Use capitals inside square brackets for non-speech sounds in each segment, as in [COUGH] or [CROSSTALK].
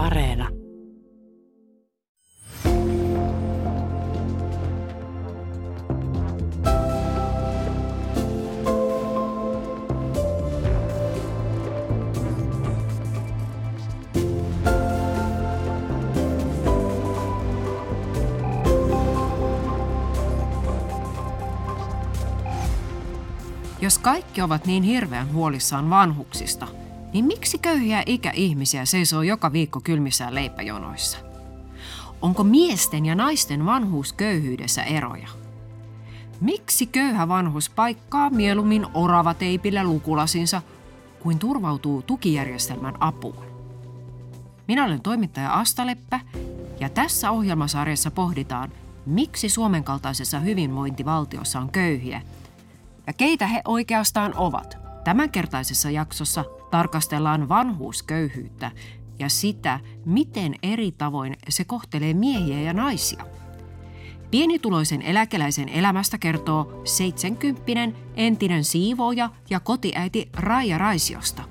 Areena. Jos kaikki ovat niin hirveän huolissaan vanhuksista, niin miksi köyhiä ikäihmisiä seisoo joka viikko kylmissä leipäjonoissa? Onko miesten ja naisten vanhuusköyhyydessä eroja? Miksi köyhä vanhus paikkaa mieluummin oravateipillä lukulasinsa kuin turvautuu tukijärjestelmän apuun? Minä olen toimittaja Asta Leppä ja tässä ohjelmasarjassa pohditaan, miksi Suomen kaltaisessa hyvinvointivaltiossa on köyhiä ja keitä he oikeastaan ovat. Tämänkertaisessa jaksossa tarkastellaan vanhuusköyhyyttä ja sitä, miten eri tavoin se kohtelee miehiä ja naisia. Pienituloisen eläkeläisen elämästä kertoo 70 entinen siivooja ja kotiäiti Raija Raisiosta.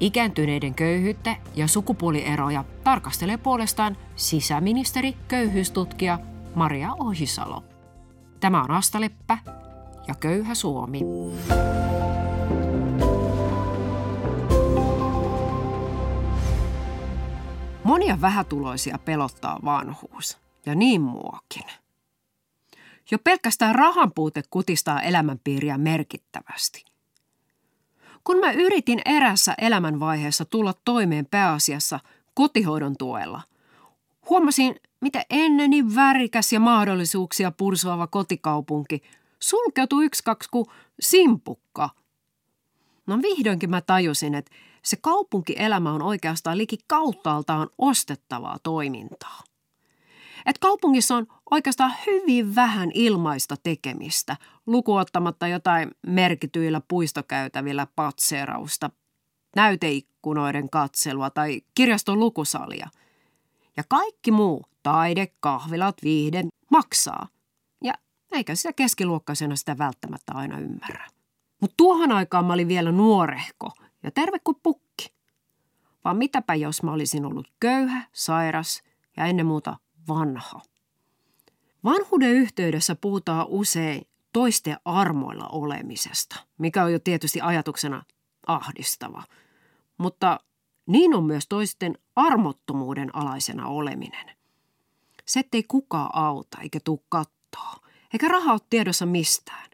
Ikääntyneiden köyhyyttä ja sukupuolieroja tarkastelee puolestaan sisäministeri köyhyystutkija Maria Ohisalo. Tämä on Asta Leppä ja köyhä Suomi. Monia vähätuloisia pelottaa vanhuus, ja niin muakin. Jo pelkästään rahan puute kutistaa elämänpiiriä merkittävästi. Kun mä yritin erässä elämänvaiheessa tulla toimeen pääasiassa kotihoidon tuella, huomasin, mitä enneni värikäs ja mahdollisuuksia pursuava kotikaupunki sulkeutui yksi kaksi kuin simpukka. No vihdoinkin mä tajusin, että se kaupunkielämä on oikeastaan liki kauttaaltaan ostettavaa toimintaa. Et kaupungissa on oikeastaan hyvin vähän ilmaista tekemistä, lukuottamatta jotain merkityillä puistokäytävillä patseerausta, näyteikkunoiden katselua tai kirjaston lukusalia. Ja kaikki muu, taide, kahvilat, viihde, maksaa. Ja eikä sitä keskiluokkaisena sitä välttämättä aina ymmärrä. Mutta tuohon aikaan mä olin vielä nuorehko ja terve kuin. Vaan mitäpä jos mä olisin ollut köyhä, sairas ja ennen muuta vanha. Vanhuuden yhteydessä puhutaan usein toisten armoilla olemisesta, mikä on jo tietysti ajatuksena ahdistava. Mutta niin on myös toisten armottomuuden alaisena oleminen. Se, ettei kukaan auta eikä tuu kattoo, eikä raha ole tiedossa mistään.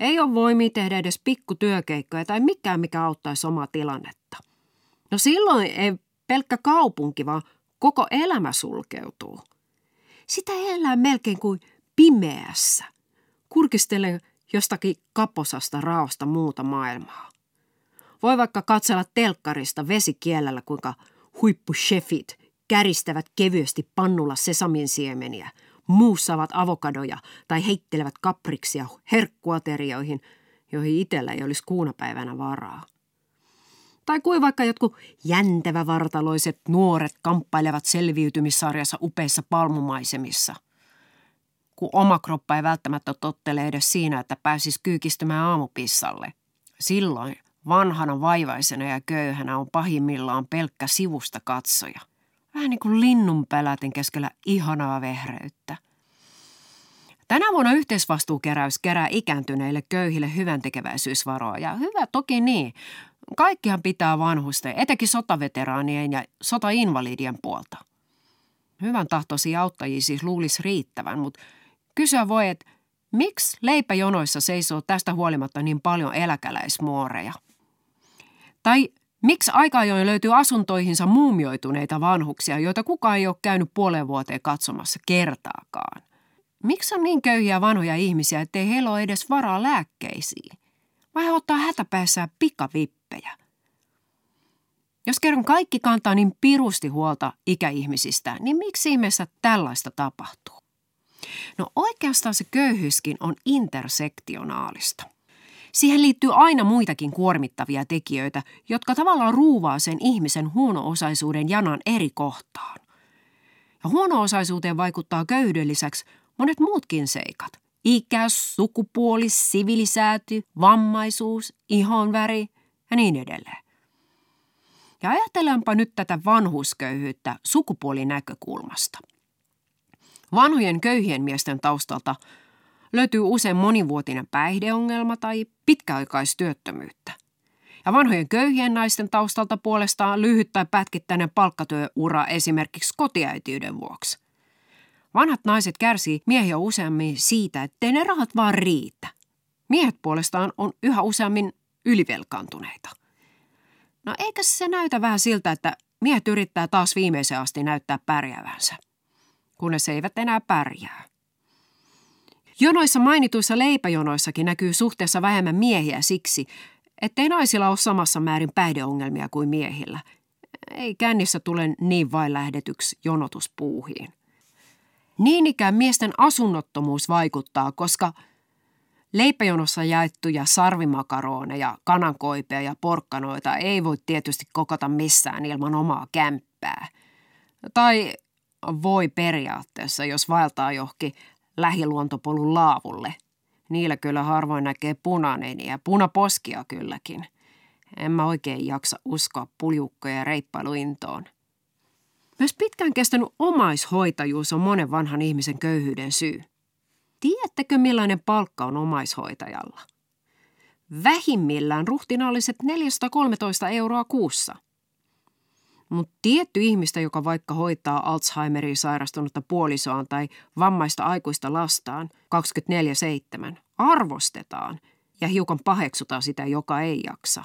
Ei ole voimia tehdä edes pikkutyökeikkoja tai mikään, mikä auttaisi omaa tilannetta. No silloin ei pelkkä kaupunki, vaan koko elämä sulkeutuu. Sitä elää melkein kuin pimeässä. Kurkistele jostakin kaposasta raosta muuta maailmaa. Voi vaikka katsella telkkarista vesikielellä, kuinka huippushefit käristävät kevyesti pannulla sesamin siemeniä – muussaavat avokadoja tai heittelevät kapriksia herkkuaterioihin, joihin itsellä ei olisi kuunapäivänä varaa. Tai kuin vaikka jotkut jäntevävartaloiset nuoret kamppailevat selviytymissarjassa upeissa palmumaisemissa. Kun oma kroppa ei välttämättä tottele edes siinä, että pääsisi kyykistymään aamupissalle. Silloin vanhana vaivaisena ja köyhänä on pahimmillaan pelkkä sivusta katsoja – Vähän niin kuin linnun peläten keskellä ihanaa vehreyttä. Tänä vuonna yhteisvastuukeräys kerää ikääntyneille köyhille hyvän tekeväisyysvaroa ja hyvä toki niin. Kaikkihan pitää vanhusten, etenkin sotaveteraanien ja sotainvalidien puolta. Hyvän tahtoisia auttajia siis luulisi riittävän, mutta kysyä voi, että miksi leipäjonoissa seisoo tästä huolimatta niin paljon eläkäläismuoreja? Tai Miksi aika ajoin löytyy asuntoihinsa muumioituneita vanhuksia, joita kukaan ei ole käynyt puolen vuoteen katsomassa kertaakaan? Miksi on niin köyhiä vanhoja ihmisiä, ettei heillä ole edes varaa lääkkeisiin? Vai he ottaa hätäpäissään pikavippejä? Jos kerran kaikki kantaa niin pirusti huolta ikäihmisistä, niin miksi ihmeessä tällaista tapahtuu? No oikeastaan se köyhyyskin on intersektionaalista. Siihen liittyy aina muitakin kuormittavia tekijöitä, jotka tavallaan ruuvaa sen ihmisen huono-osaisuuden janan eri kohtaan. Ja huono-osaisuuteen vaikuttaa köyhyyden lisäksi monet muutkin seikat. Ikä, sukupuoli, sivilisääty, vammaisuus, ihonväri ja niin edelleen. Ja ajatellaanpa nyt tätä vanhusköyhyyttä sukupuolinäkökulmasta. Vanhojen köyhien miesten taustalta löytyy usein monivuotinen päihdeongelma tai pitkäaikaistyöttömyyttä. Ja vanhojen köyhien naisten taustalta puolestaan lyhyt tai pätkittäinen palkkatyöura esimerkiksi kotiäitiyden vuoksi. Vanhat naiset kärsii miehiä useammin siitä, ettei ne rahat vaan riitä. Miehet puolestaan on yhä useammin ylivelkaantuneita. No eikä se näytä vähän siltä, että miehet yrittää taas viimeiseen asti näyttää pärjäävänsä, kunnes eivät enää pärjää. Jonoissa mainituissa leipäjonoissakin näkyy suhteessa vähemmän miehiä siksi, ettei naisilla ole samassa määrin päihdeongelmia kuin miehillä. Ei kännissä tule niin vain lähdetyksi jonotuspuuhiin. Niin ikään miesten asunnottomuus vaikuttaa, koska leipäjonossa jaettuja sarvimakaroneja, kanankoipea ja porkkanoita ei voi tietysti kokata missään ilman omaa kämppää. Tai voi periaatteessa, jos vaeltaa johonkin lähiluontopolun laavulle. Niillä kyllä harvoin näkee punaneniä, punaposkia kylläkin. En mä oikein jaksa uskoa puljukkoja ja reippailuintoon. Myös pitkään kestänyt omaishoitajuus on monen vanhan ihmisen köyhyyden syy. Tiedättekö millainen palkka on omaishoitajalla? Vähimmillään ruhtinaalliset 413 euroa kuussa. Mutta tietty ihmistä, joka vaikka hoitaa Alzheimeriin sairastunutta puolisoaan tai vammaista aikuista lastaan 24-7, arvostetaan ja hiukan paheksutaan sitä, joka ei jaksa.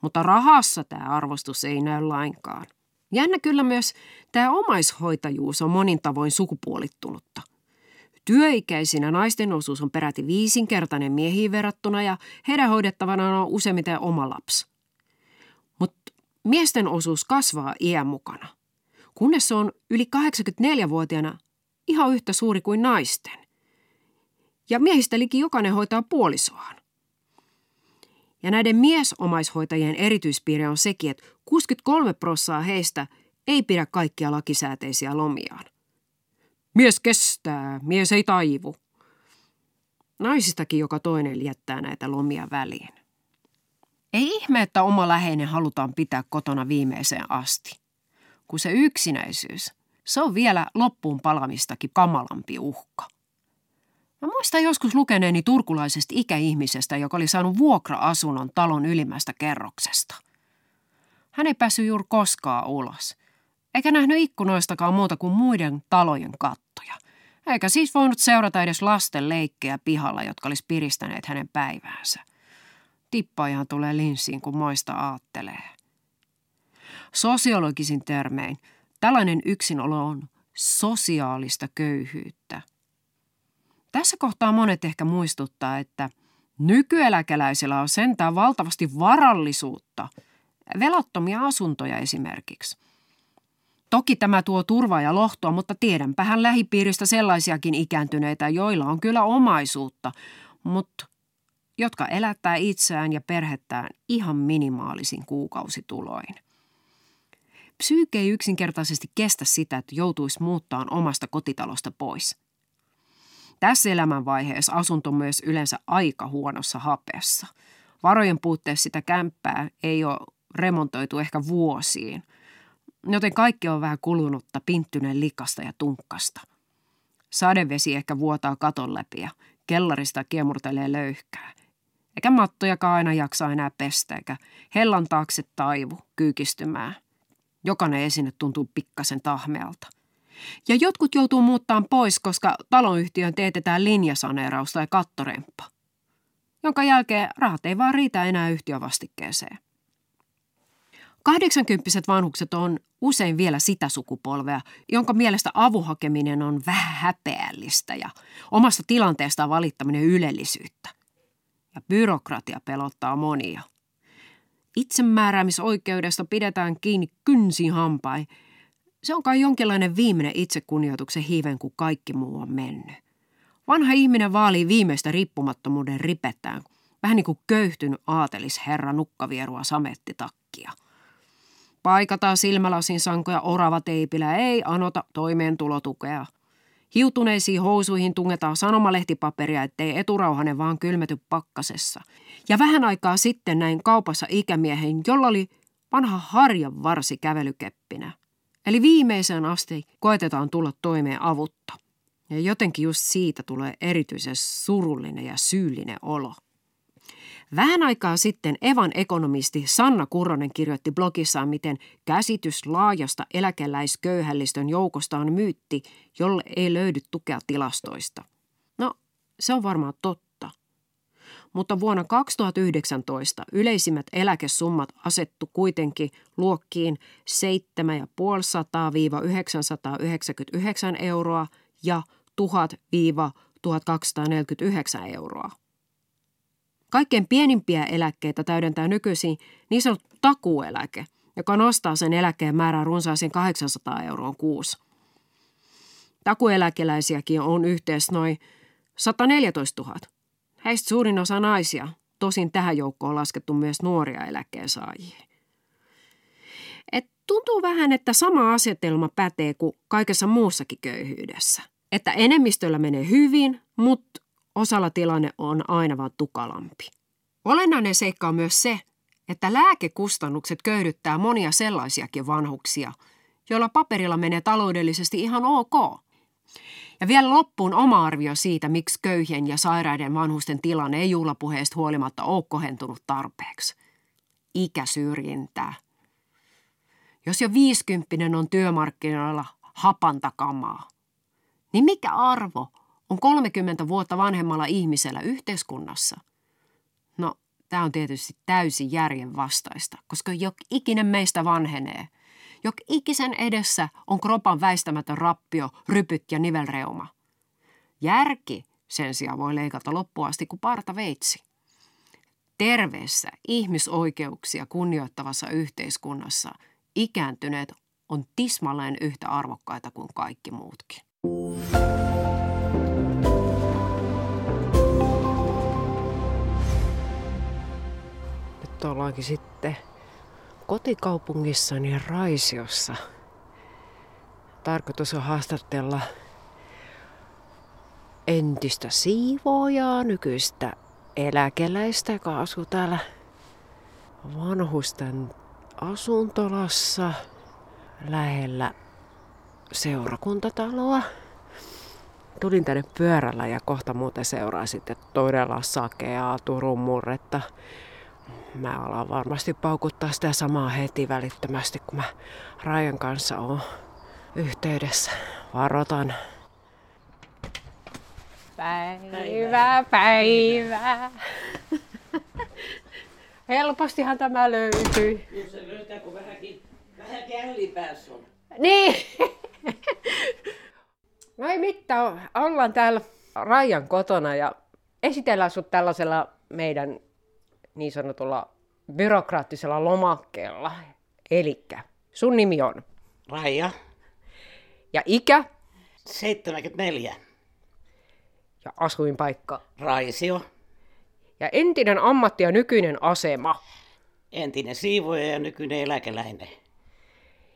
Mutta rahassa tämä arvostus ei näy lainkaan. Jännä kyllä myös tämä omaishoitajuus on monin tavoin sukupuolittunutta. Työikäisinä naisten osuus on peräti viisinkertainen miehiin verrattuna ja heidän hoidettavana on useimmiten oma lapsi. Mutta miesten osuus kasvaa iän mukana, kunnes se on yli 84-vuotiaana ihan yhtä suuri kuin naisten. Ja miehistä liki jokainen hoitaa puolisoaan. Ja näiden miesomaishoitajien erityispiirre on sekin, että 63 prossaa heistä ei pidä kaikkia lakisääteisiä lomiaan. Mies kestää, mies ei taivu. Naisistakin joka toinen jättää näitä lomia väliin. Ei ihme, että oma läheinen halutaan pitää kotona viimeiseen asti. Kun se yksinäisyys, se on vielä loppuun palamistakin kamalampi uhka. Mä muistan joskus lukeneeni turkulaisesta ikäihmisestä, joka oli saanut vuokra-asunnon talon ylimmästä kerroksesta. Hän ei päässyt juuri koskaan ulos, eikä nähnyt ikkunoistakaan muuta kuin muiden talojen kattoja. Eikä siis voinut seurata edes lasten leikkejä pihalla, jotka olisi piristäneet hänen päiväänsä. Tippaajahan tulee linssiin, kun moista aattelee. Sosiologisin termein tällainen yksinolo on sosiaalista köyhyyttä. Tässä kohtaa monet ehkä muistuttaa, että nykyeläkeläisillä on sentään valtavasti varallisuutta, velattomia asuntoja esimerkiksi. Toki tämä tuo turvaa ja lohtoa, mutta tiedänpähän lähipiiristä sellaisiakin ikääntyneitä, joilla on kyllä omaisuutta, mutta jotka elättää itseään ja perhettään ihan minimaalisin kuukausituloin. Psyyke ei yksinkertaisesti kestä sitä, että joutuisi muuttaa omasta kotitalosta pois. Tässä elämänvaiheessa asunto myös yleensä aika huonossa hapeessa. Varojen puutteessa sitä kämppää ei ole remontoitu ehkä vuosiin, joten kaikki on vähän kulunutta, pinttyneen likasta ja tunkkasta. Sadevesi ehkä vuotaa katon läpi ja kellarista kiemurtelee löyhkää. Eikä mattojakaan aina jaksa enää pestä, eikä hellan taakse taivu kyykistymään. Jokainen esine tuntuu pikkasen tahmealta. Ja jotkut joutuu muuttamaan pois, koska taloyhtiön teetetään linjasaneeraus tai kattoremppa, jonka jälkeen rahat ei vaan riitä enää yhtiövastikkeeseen. 80 vanhukset on usein vielä sitä sukupolvea, jonka mielestä avuhakeminen on vähän häpeällistä ja omasta tilanteestaan valittaminen ylellisyyttä ja byrokratia pelottaa monia. Itsemääräämisoikeudesta pidetään kiinni kynsin hampain. Se on kai jonkinlainen viimeinen itsekunnioituksen hiven, kun kaikki muu on mennyt. Vanha ihminen vaalii viimeistä riippumattomuuden ripettään, vähän niin kuin köyhtynyt aatelisherra nukkavierua samettitakkia. Paikataan silmälasin sankoja orava teipillä, ei anota toimeentulotukea – Hiutuneisiin housuihin tungetaan sanomalehtipaperia, ettei eturauhanen vaan kylmety pakkasessa. Ja vähän aikaa sitten näin kaupassa ikämiehen, jolla oli vanha harjan varsi kävelykeppinä. Eli viimeiseen asti koetetaan tulla toimeen avutta. Ja jotenkin just siitä tulee erityisen surullinen ja syyllinen olo. Vähän aikaa sitten Evan ekonomisti Sanna Kurronen kirjoitti blogissaan, miten käsitys laajasta eläkeläisköyhällistön joukosta on myytti, jolle ei löydy tukea tilastoista. No, se on varmaan totta. Mutta vuonna 2019 yleisimmät eläkesummat asettu kuitenkin luokkiin 750-999 euroa ja 1000-1249 euroa. Kaikkein pienimpiä eläkkeitä täydentää nykyisin niin sanottu takueläke, joka nostaa sen eläkkeen määrää runsaaseen 800 euroon kuusi. Takueläkeläisiäkin on yhteensä noin 114 000. Heistä suurin osa naisia, tosin tähän joukkoon on laskettu myös nuoria eläkkeensaajia. Et tuntuu vähän, että sama asetelma pätee kuin kaikessa muussakin köyhyydessä. Että enemmistöllä menee hyvin, mutta Osalla tilanne on aina vaan tukalampi. Olennainen seikka on myös se, että lääkekustannukset köydyttää monia sellaisiakin vanhuksia, joilla paperilla menee taloudellisesti ihan ok. Ja vielä loppuun oma arvio siitä, miksi köyhien ja sairaiden vanhusten tilanne ei juhlapuheesta huolimatta ole kohentunut tarpeeksi. Ikäsyrjintää. Jos jo viisikymppinen on työmarkkinoilla hapantakamaa, niin mikä arvo on 30 vuotta vanhemmalla ihmisellä yhteiskunnassa? No, tämä on tietysti täysin järjen vastaista, koska jok ikinen meistä vanhenee. Jok ikisen edessä on kropan väistämätön rappio, rypyt ja nivelreuma. Järki sen sijaan voi leikata loppuasti kuin parta veitsi. Terveessä ihmisoikeuksia kunnioittavassa yhteiskunnassa ikääntyneet on tismalleen yhtä arvokkaita kuin kaikki muutkin. Nyt ollaankin sitten kotikaupungissani Raisiossa. Tarkoitus on haastatella entistä siivoojaa, nykyistä eläkeläistä, joka asuu täällä vanhusten asuntolassa lähellä seurakuntataloa. Tulin tänne pyörällä ja kohta muuten seuraa sitten todella sakeaa Turun murretta mä alan varmasti paukuttaa sitä samaa heti välittömästi, kun mä Rajan kanssa oon yhteydessä. Varotan. Päivä, päivä. Helpostihan tämä löytyy. Kyllä se löytää, kun vähänkin, vähän päässä on. Niin. No ei mitään, ollaan täällä Rajan kotona ja esitellään sut tällaisella meidän niin sanotulla byrokraattisella lomakkeella. Eli sun nimi on? Raija. Ja ikä? 74. Ja asuinpaikka? Raisio. Ja entinen ammatti ja nykyinen asema? Entinen siivoja ja nykyinen eläkeläinen.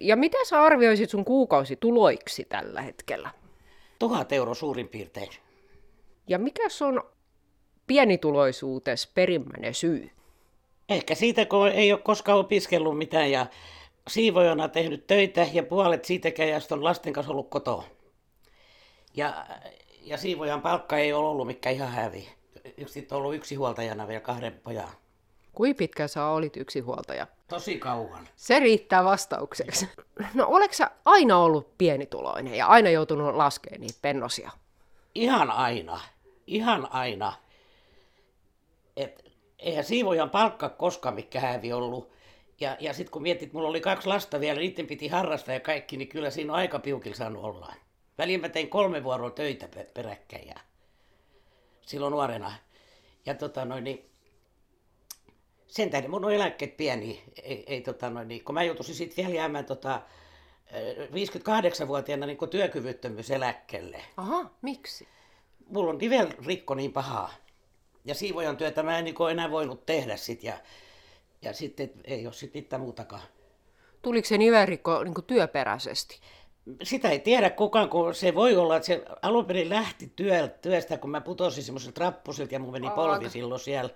Ja mitä sä arvioisit sun kuukausituloiksi tällä hetkellä? Tuhat euro suurin piirtein. Ja mikä on pienituloisuutes perimmäinen syy? Ehkä siitä, kun ei ole koskaan opiskellut mitään ja siivojana tehnyt töitä ja puolet siitäkään ja on lasten kanssa ollut kotoa. Ja, ja siivojan palkka ei ole ollut mikään ihan hävi. Sitten ollut yksi huoltajana vielä kahden pojan. Kui pitkä sä olit yksi huoltaja? Tosi kauan. Se riittää vastaukseksi. No oleks sä aina ollut pienituloinen ja aina joutunut laskemaan niitä pennosia? Ihan aina. Ihan aina et eihän siivojan palkka koskaan mikä hävi ollut. Ja, ja sitten kun mietit, mulla oli kaksi lasta vielä, niiden piti harrastaa ja kaikki, niin kyllä siinä on aika piukilla saanut olla. Väliin mä tein kolme vuoroa töitä peräkkäin ja silloin nuorena. Ja tota noin, niin sen tähden mun on eläkkeet pieni. Ei, ei tota noin, niin, kun mä joutuisin sitten vielä jäämään tota, 58-vuotiaana niin työkyvyttömyyseläkkeelle. Aha, miksi? Mulla on nivelrikko niin pahaa ja siivojan työtä mä en niin enää voinut tehdä sit ja, ja sitten ei ole sitten mitään muutakaan. Tuliko se niverikko niin työperäisesti? Sitä ei tiedä kukaan, kun se voi olla, että se alun perin lähti työ, työstä, kun mä putosin semmoiselta rappusilta ja mun meni polvi silloin siellä.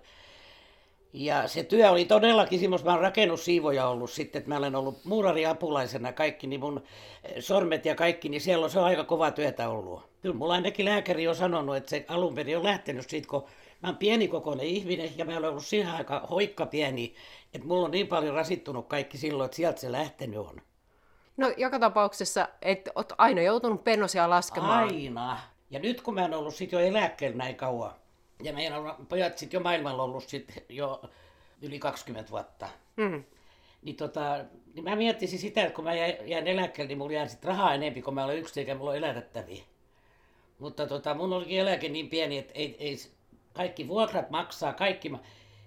Ja se työ oli todellakin semmoista, mä oon rakennussiivoja ollut sitten, että mä olen ollut muurariapulaisena kaikki, niin mun sormet ja kaikki, niin siellä on se on aika kova työtä ollut. Kyllä mulla ainakin lääkäri on sanonut, että se alun perin on lähtenyt siitä, kun mä oon pienikokoinen ihminen ja mä olen ollut siihen aika hoikka pieni, että mulla on niin paljon rasittunut kaikki silloin, että sieltä se lähtenyt on. No joka tapauksessa, että oot aina joutunut pennosia laskemaan. Aina. Ja nyt kun mä oon ollut sit jo eläkkeellä näin kauan, ja meidän on pojat sitten jo maailmalla ollut sit jo yli 20 vuotta, Mm. niin, tota, niin mä miettisin sitä, että kun mä jään, jään eläkkeelle, niin mulla jää sit rahaa enempi, kun mä olen yksi eikä mulla ole elätettäviä. Mutta tota, mun olikin eläke niin pieni, että ei, ei, kaikki vuokrat maksaa, kaikki. ma-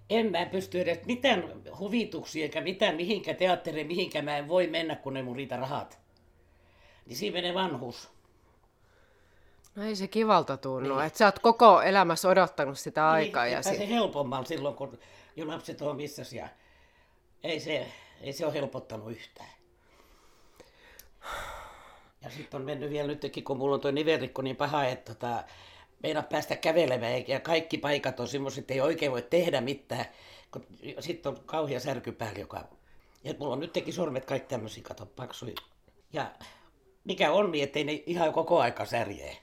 En mä pysty edes mitään huvituksia eikä mitään mihinkä teatteriin, mihinkä mä en voi mennä, kun ei mun riitä rahat. Niin siinä menee vanhuus. No ei se kivalta tunnu, niin. että sä oot koko elämässä odottanut sitä aikaa. Niin, ja ja se si- helpommalla silloin, kun jo lapset on missä ja ei se, ei se ole helpottanut yhtään. Ja sitten on mennyt vielä nytkin, kun mulla on tuo nivelrikko niin paha, että tota, meidän päästä kävelemään, ja kaikki paikat on semmoiset, että ei oikein voi tehdä mitään, kun sitten on kauhea särky päällä, joka... Ja mulla on nytkin sormet kaikki tämmöisiä, kato, paksui. Ja mikä on niin, ettei ne ihan koko aika särjee.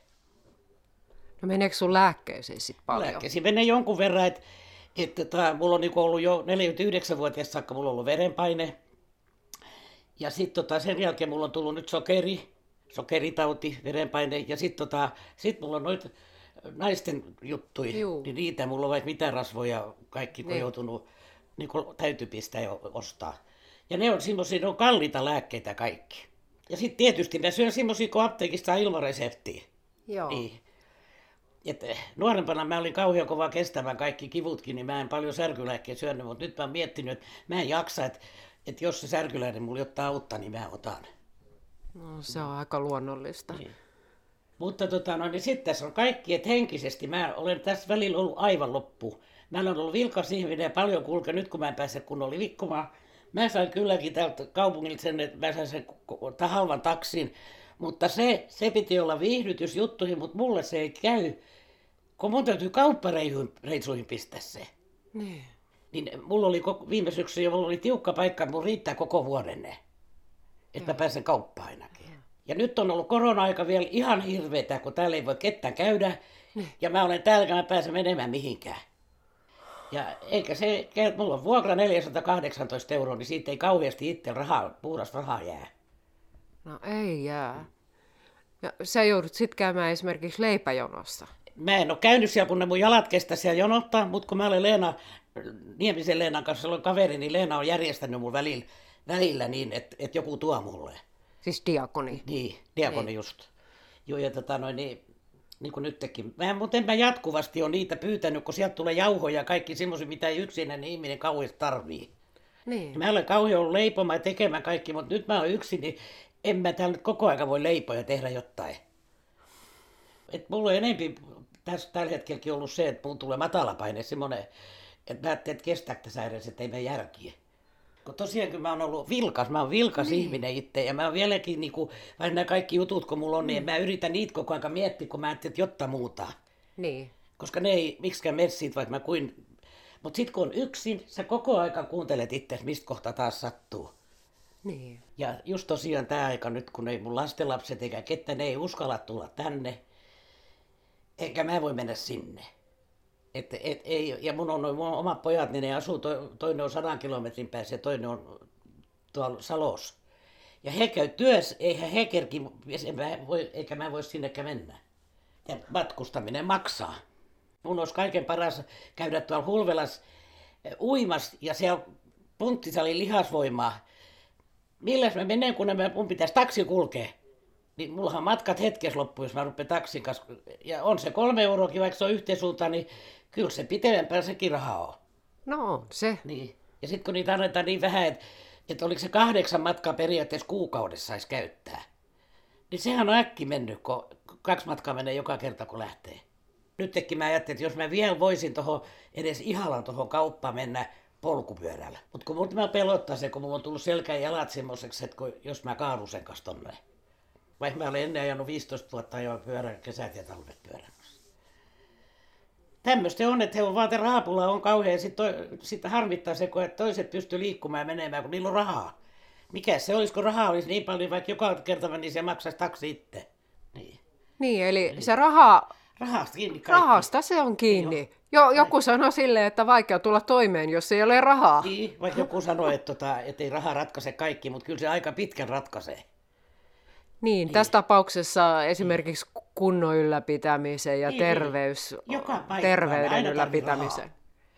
No meneekö sun lääkkeeseen sit paljon? Lääkkeisiin menee jonkun verran, että että tota, mulla on niinku ollut jo 49-vuotiaasta saakka, mulla on ollut verenpaine. Ja sitten tota, sen jälkeen mulla on tullut nyt sokeri, sokeritauti, verenpaine. Ja sitten tota, sit mulla on noita naisten juttuja, Juu. niin niitä mulla on vaikka mitä rasvoja, kaikki kun Niin. joutunut, niin kun täytyy pistää ja ostaa. Ja ne on semmoisia, ne on kalliita lääkkeitä kaikki. Ja sitten tietysti mä syön semmoisia, kun apteekista ilman reseptiä. Joo. Niin. Et eh, nuorempana mä olin kauhean kova kestämään kaikki kivutkin, niin mä en paljon särkylääkkeitä syönyt, mutta nyt mä oon miettinyt, että mä en jaksa, että, että jos se särkyläinen mulla jotain auttaa, niin mä otan. No, se on aika luonnollista. Niin. Mutta tota, no, niin sitten tässä on kaikki, että henkisesti mä olen tässä välillä ollut aivan loppu. Mä olen ollut vilkas ihminen ja paljon kulke nyt kun mä en pääse kunnolla liikkumaan. Mä sain kylläkin täältä kaupungilta sen, että mä sain sen halvan taksin. Mutta se, se piti olla viihdytysjuttuihin, mutta mulle se ei käy. Kun mun täytyy kauppareisuihin pistää se. Niin. Niin mulla oli koko, viime syksy jo mulla oli tiukka paikka, mun riittää koko vuoden ne. Että mä pääsen kauppaan ainakin. Ja nyt on ollut korona-aika vielä ihan hirveetä, kun täällä ei voi ketään käydä. Ja mä olen täällä, mä pääsen menemään mihinkään. Ja eikä se, mulla on vuokra 418 euroa, niin siitä ei kauheasti itse rahaa, puhdas rahaa jää. No ei jää. Ja sä joudut sit käymään esimerkiksi leipäjonossa. Mä en ole käynyt siellä, kun ne mun jalat kestä siellä jonottaa, mutta kun mä olen Leena, Niemisen Leenan kanssa, kaveri, niin Leena on järjestänyt mun välillä, välillä niin, että, että joku tuo mulle. Siis diakoni. Niin, diakoni just. Joo, ja tota noin, niin, niin kuin nytkin. Mä, mutta en mä jatkuvasti ole niitä pyytänyt, kun sieltä tulee jauhoja ja kaikki semmoisia, mitä ei yksinäinen ihminen kauheasti tarvii. Niin. Mä olen kauhean ollut leipomaan ja tekemään kaikki, mutta nyt mä oon yksin, niin en mä täällä nyt koko aika voi leipoa ja tehdä jotain. Et mulla on enempi tässä tällä hetkelläkin ollut se, että mun tulee matalapaine semmoinen, että mä ajattelin, että kestääkö tässä edes, että ei mene järkiä. Kun tosiaankin mä oon ollut vilkas, mä oon vilkas niin. ihminen itse ja mä oon vieläkin, niin kuin, vaikka nämä kaikki jutut kun mulla on, niin mä yritän niitä koko ajan miettiä, kun mä ajattelin, että jotta muuta. Niin. Koska ne ei miksikään mene siitä, vaikka mä kuin... Mutta sitten kun on yksin, sä koko aika kuuntelet itse, mistä kohta taas sattuu. Niin. Ja just tosiaan tämä aika nyt, kun ei mun lastenlapset eikä ketään, ne ei uskalla tulla tänne, eikä mä voi mennä sinne. Et, et, ei, ja mun on, mun omat pojat, niin ne asuu, to, toinen on sadan kilometrin päässä ja toinen on tuolla Salossa. Ja he käy työssä, eihän he kerki, mä voi, eikä mä voi sinnekään mennä. Ja matkustaminen maksaa. Mun olisi kaiken paras käydä tuolla Hulvelas eh, uimas ja siellä punttissa oli lihasvoimaa. Milläs mä menen, kun mä, mun pitäisi taksi kulkea? Niin mullahan matkat hetkessä loppuu, jos mä rupean taksin kanssa. Ja on se kolme euroakin, vaikka se on yhteisuunta, niin kyllä se pitempään sekin raha on. No on se. Niin. Ja sitten kun niitä annetaan niin vähän, että, että oliko se kahdeksan matkaa periaatteessa kuukaudessa saisi käyttää. Niin sehän on äkki mennyt, kun kaksi matkaa menee joka kerta, kun lähtee. Nytkin mä ajattelin, että jos mä vielä voisin toho, edes ihalan tuohon kauppaan mennä polkupyörällä. Mutta kun mut mä pelottaa se, kun mulla on tullut selkä ja jalat semmoiseksi, että kun, jos mä kaadun sen kanssa tonne. Vaikka mä olen ennen ajanut 15 vuotta ajoin pyörän kesät ja talvet pyörän. Tämmöistä on, että he on vaan rahapula on kauhean. Sitten sit harmittaa se, kun että toiset pystyy liikkumaan ja menemään, kun niillä on rahaa. Mikä se olisi, kun rahaa olisi niin paljon, vaikka joka kerta niin se maksaisi taksi itse. Niin. Niin, eli niin. se raha... Rahasta kiinni kaikki. Rahasta se on kiinni. Jo, joku sanoi silleen, että vaikea tulla toimeen, jos ei ole rahaa. Niin, vaikka joku sanoi, että, tota, että ei raha ratkaise kaikki, mutta kyllä se aika pitkän ratkaisee. Niin, niin. tässä tapauksessa esimerkiksi kunnon ylläpitämiseen ja niin, terveys, Joka terveyden ylläpitämiseen.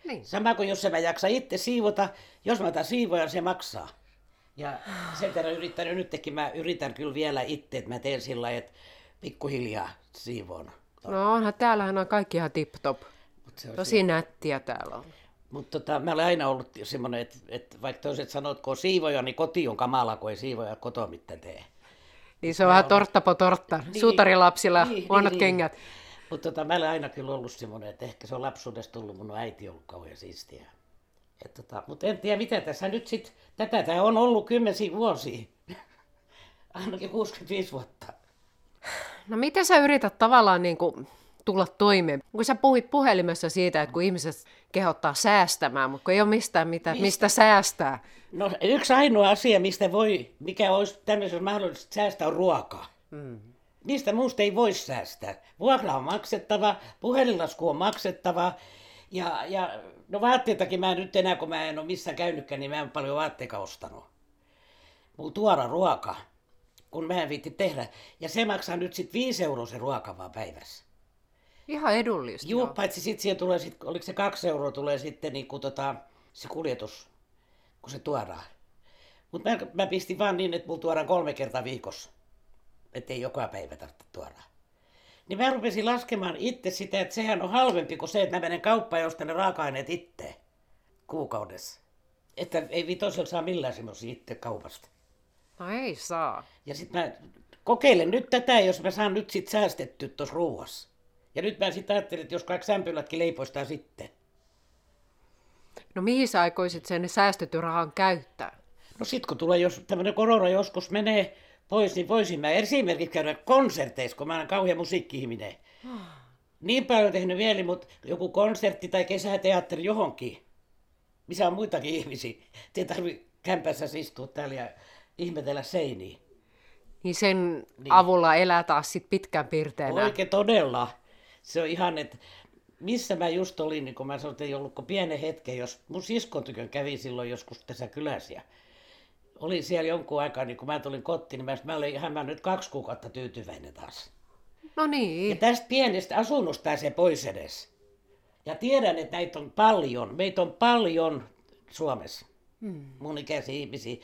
Niin. Sama kuin jos mä jaksa itse siivota, jos mä otan siivoja, se maksaa. Ja sen verran yrittänyt nytkin, mä yritän kyllä vielä itse, että mä teen sillä lailla, että pikkuhiljaa siivoon. No onhan, täällähän on kaikki ihan tip-top. Tosi se... nättiä täällä on. Mutta tota, mä olen aina ollut semmoinen, että, että vaikka toiset sanoo, että kun on siivoja, niin koti on kamala, kun ei siivoja kotoa mitään tee. Niin se on vähän tortta po tortta, niin, suutarilapsilla niin, huonot niin, kengät. Niin. Mutta tota, mä olen aina kyllä ollut semmoinen, että ehkä se on lapsuudesta tullut, mun äiti on ollut kauhean siistiä. tota, mutta en tiedä, mitä tässä nyt sitten, tätä tämä on ollut kymmensiä vuosia, [LAUGHS] ainakin 65 vuotta. No miten sä yrität tavallaan niin kuin tulla toimeen? Kun sä puhuit puhelimessa siitä, että kun ihmiset kehottaa säästämään, mutta kun ei ole mistään mitään, mistä, mistä säästää. No yksi ainoa asia, mistä voi, mikä olisi tämmöisessä mahdollista säästää, on ruokaa. Mm. Mistä muusta ei voi säästää. Vuokra on maksettava, puhelinlasku on maksettava, ja, ja no vaatteitakin mä nyt enää, kun mä en ole missään käynytkään, niin mä en paljon vaatteita ostanut. Mulla tuora ruoka, kun mä en viitti tehdä. Ja se maksaa nyt sitten 5 euroa se ruoka vaan päivässä. Ihan edullista. Joo, paitsi sitten siihen tulee, sit, oliko se kaksi euroa tulee sitten niin kuin tota, se kuljetus, kun se tuodaan. Mutta mä, mä, pistin vaan niin, että mulla tuodaan kolme kertaa viikossa. Että ei joka päivä tarvitse tuoda. Niin mä rupesin laskemaan itse sitä, että sehän on halvempi kuin se, että mä menen kauppaan ja ostan ne raaka-aineet itse kuukaudessa. Että ei vitosella saa millään semmoisia itse kaupasta. No ei saa. Ja sitten mä kokeilen nyt tätä, jos mä saan nyt sit säästettyä tuossa ruuassa. Ja nyt mä sitten ajattelin, että jos kaikki sämpylätkin leipoistaa sitten. No mihin sä aikoisit sen säästetty rahan käyttää? No sit kun tulee, jos tämmöinen korona joskus menee pois, niin voisin mä esimerkiksi käydä konserteissa, kun mä olen kauhean musiikki-ihminen. Niin paljon tehnyt vielä, mutta joku konsertti tai kesäteatteri johonkin, missä on muitakin ihmisiä. Te tarvitse kämpässä istua täällä ja ihmetellä seiniä. Niin sen niin. avulla elää taas sit pitkän piirteenä. Oikein todella se on ihan, että missä mä just olin, niin kun mä sanoin, että ei ollut kuin pienen hetken, jos mun siskon tykön kävi silloin joskus tässä kylässä ja oli siellä jonkun aikaa, niin kun mä tulin kotiin, niin mä, mä olin ihan mä nyt kaksi kuukautta tyytyväinen taas. No niin. Ja tästä pienestä asunnosta pääsee pois edes. Ja tiedän, että näitä on paljon. Meitä on paljon Suomessa, hmm. mun ikäisiä ihmisiä.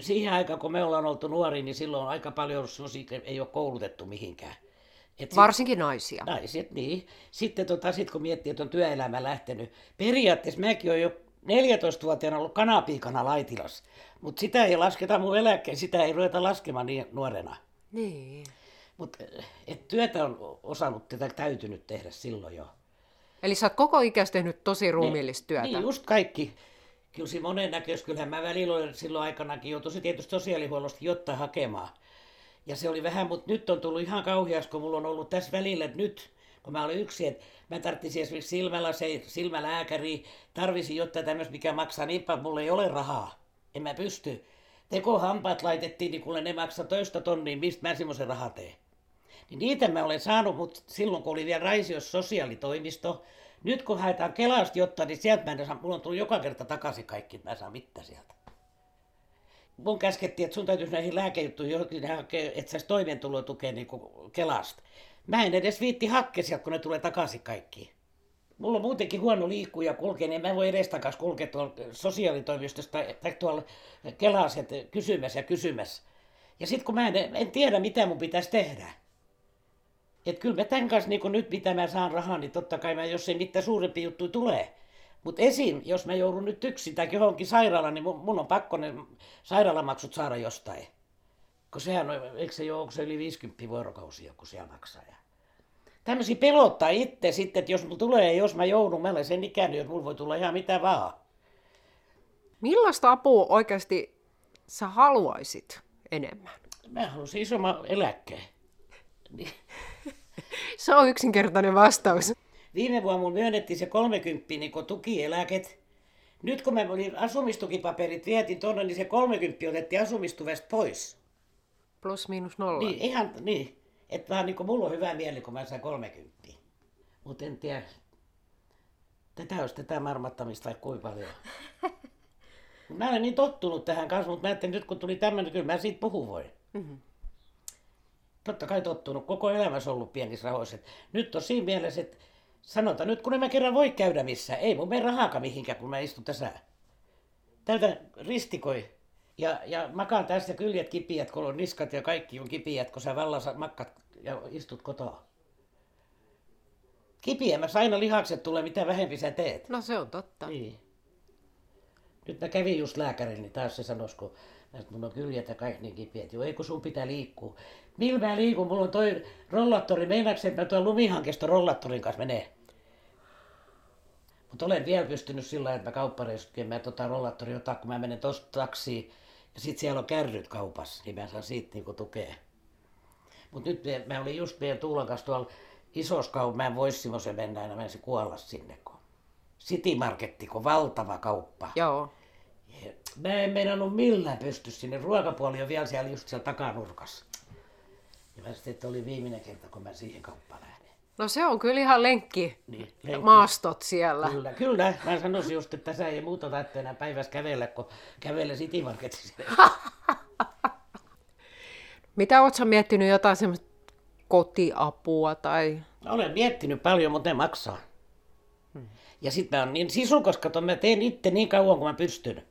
Siihen aikaan, kun me ollaan oltu nuoria, niin silloin aika paljon sellaisia, ei ole koulutettu mihinkään. Et Varsinkin sit, naisia. Naiset, niin. Sitten tota, sit kun miettii, että on työelämä lähtenyt. Periaatteessa mäkin olen jo 14-vuotiaana ollut kanapiikana Laitilas. Mutta sitä ei lasketa mun eläkkeen, sitä ei ruveta laskemaan niin nuorena. Niin. Mutta työtä on osannut tätä täytynyt tehdä silloin jo. Eli sä oot koko ikäis tehnyt tosi ruumiillista työtä. Niin, just kaikki. Kyllä se monen näköis, kyllähän mä välillä silloin aikanakin jo tosi tietysti sosiaalihuollosta jotta hakemaan. Ja se oli vähän, mutta nyt on tullut ihan kauheas, kun mulla on ollut tässä välillä, että nyt, kun mä olin yksi, että mä tarvitsisin esimerkiksi silmällä se, silmälääkäri, tarvisin jotain tämmöistä, mikä maksaa niin paljon, mulla ei ole rahaa. En mä pysty. Tekohampaat laitettiin, niin kuule ne maksaa toista tonnia, mistä mä semmoisen rahaa teen. Niin niitä mä olen saanut, mutta silloin kun oli vielä Raisiossa sosiaalitoimisto, nyt kun haetaan Kelasta jotta, niin sieltä mä en saa, mulla on tullut joka kerta takaisin kaikki, että mä saan mitään sieltä mun käskettiin, että sun täytyisi näihin lääkejuttuihin johonkin hakea, että saisi toimeentulotukea niin Kelasta. Mä en edes viitti hakkea kun ne tulee takaisin kaikki. Mulla on muutenkin huono liikkuja kulkea, niin mä voi edes takaisin kulkea tuolla sosiaalitoimistosta tai tuolla Kelassa kysymässä ja kysymässä. Ja sitten kun mä en, en tiedä, mitä mun pitäisi tehdä. Että kyllä mä tämän kanssa niin nyt, mitä mä saan rahaa, niin totta kai mä, jos ei mitään suurempi juttu tulee, mutta esim. jos mä joudun nyt yksin tai johonkin sairaalaan, niin mun, on pakko ne sairaalamaksut saada jostain. Kun sehän on, eikö se ole, onko se yli 50 vuorokausia joku siellä maksaa. Ja tämmöisiä pelottaa itse sitten, että jos mulla tulee, jos mä joudun, mä olen sen ikäinen, että mulla voi tulla ihan mitä vaan. Millaista apua oikeasti sä haluaisit enemmän? Mä haluaisin isomman eläkkeen. [LAUGHS] se on yksinkertainen vastaus. Viime vuonna mun myönnettiin se 30 niin tukieläket. Nyt kun mä olin asumistukipaperit vietin tuonne, niin se 30 otettiin asumistuvesta pois. Plus miinus nolla. Niin, ihan niin. Että vaan niin kuin mulla on hyvä mieli, kun mä sain 30. Mutta en tiedä, tätä olisi tätä marmattamista vai kuinka paljon. [LAUGHS] mä olen niin tottunut tähän kanssa, mutta mä ajattelin nyt kun tuli tämmöinen, kyllä mä siitä puhun voi. Mm-hmm. Totta kai tottunut, koko elämässä ollut pienissä rahoissa. Nyt on siinä mielessä, että sanotaan nyt kun en mä kerran voi käydä missään, ei mun mene rahaakaan mihinkään, kun mä istun tässä. Täältä ristikoi ja, ja makaan tässä kyljet kipiät, kun on niskat ja kaikki on kipiät, kun sä vallassa makkat ja istut kotoa. Kipiämässä aina lihakset tulee, mitä vähempi sä teet. No se on totta. Niin. Nyt mä kävin just lääkärillä, niin taas se sanoisi, kun että mun on kyljet ja kaikki niin kipiät. Joo, ei kun sun pitää liikkua. Millä mä liikun? Mulla on toi rollattori. Meinaatko, että mä tuon lumihankesta rollattorin kanssa menee? Mutta olen vielä pystynyt sillä lailla, että mä kauppareissutkin, mä tota rollattori ottaa, kun mä menen tosta taksiin. Ja sit siellä on kärryt kaupassa, niin mä saan siitä niinku tukea. Mutta nyt me, mä olin just meidän Tuulan kanssa tuolla isossa kaupassa, mä en voi semmoisen mennä en se kuolla sinne. Kun City Marketti, kun valtava kauppa. Joo. Mä en meinannut millään pysty sinne. Ruokapuoli on vielä siellä just siellä takanurkassa. Ja mä sitten, että oli viimeinen kerta, kun mä siihen kauppaan lähdin. No se on kyllä ihan lenkki. Niin, lenkki. Maastot siellä. Kyllä, kyllä. Mä sanoisin just, että tässä ei muuta tarvitse enää päivässä kävellä, kun kävelee City Marketissa. [LAUGHS] Mitä oot sä miettinyt jotain semmoista kotiapua tai... Olen miettinyt paljon, mutta ne maksaa. Ja sitten mä oon niin sisukas, kato, mä teen itse niin kauan kuin mä pystyn.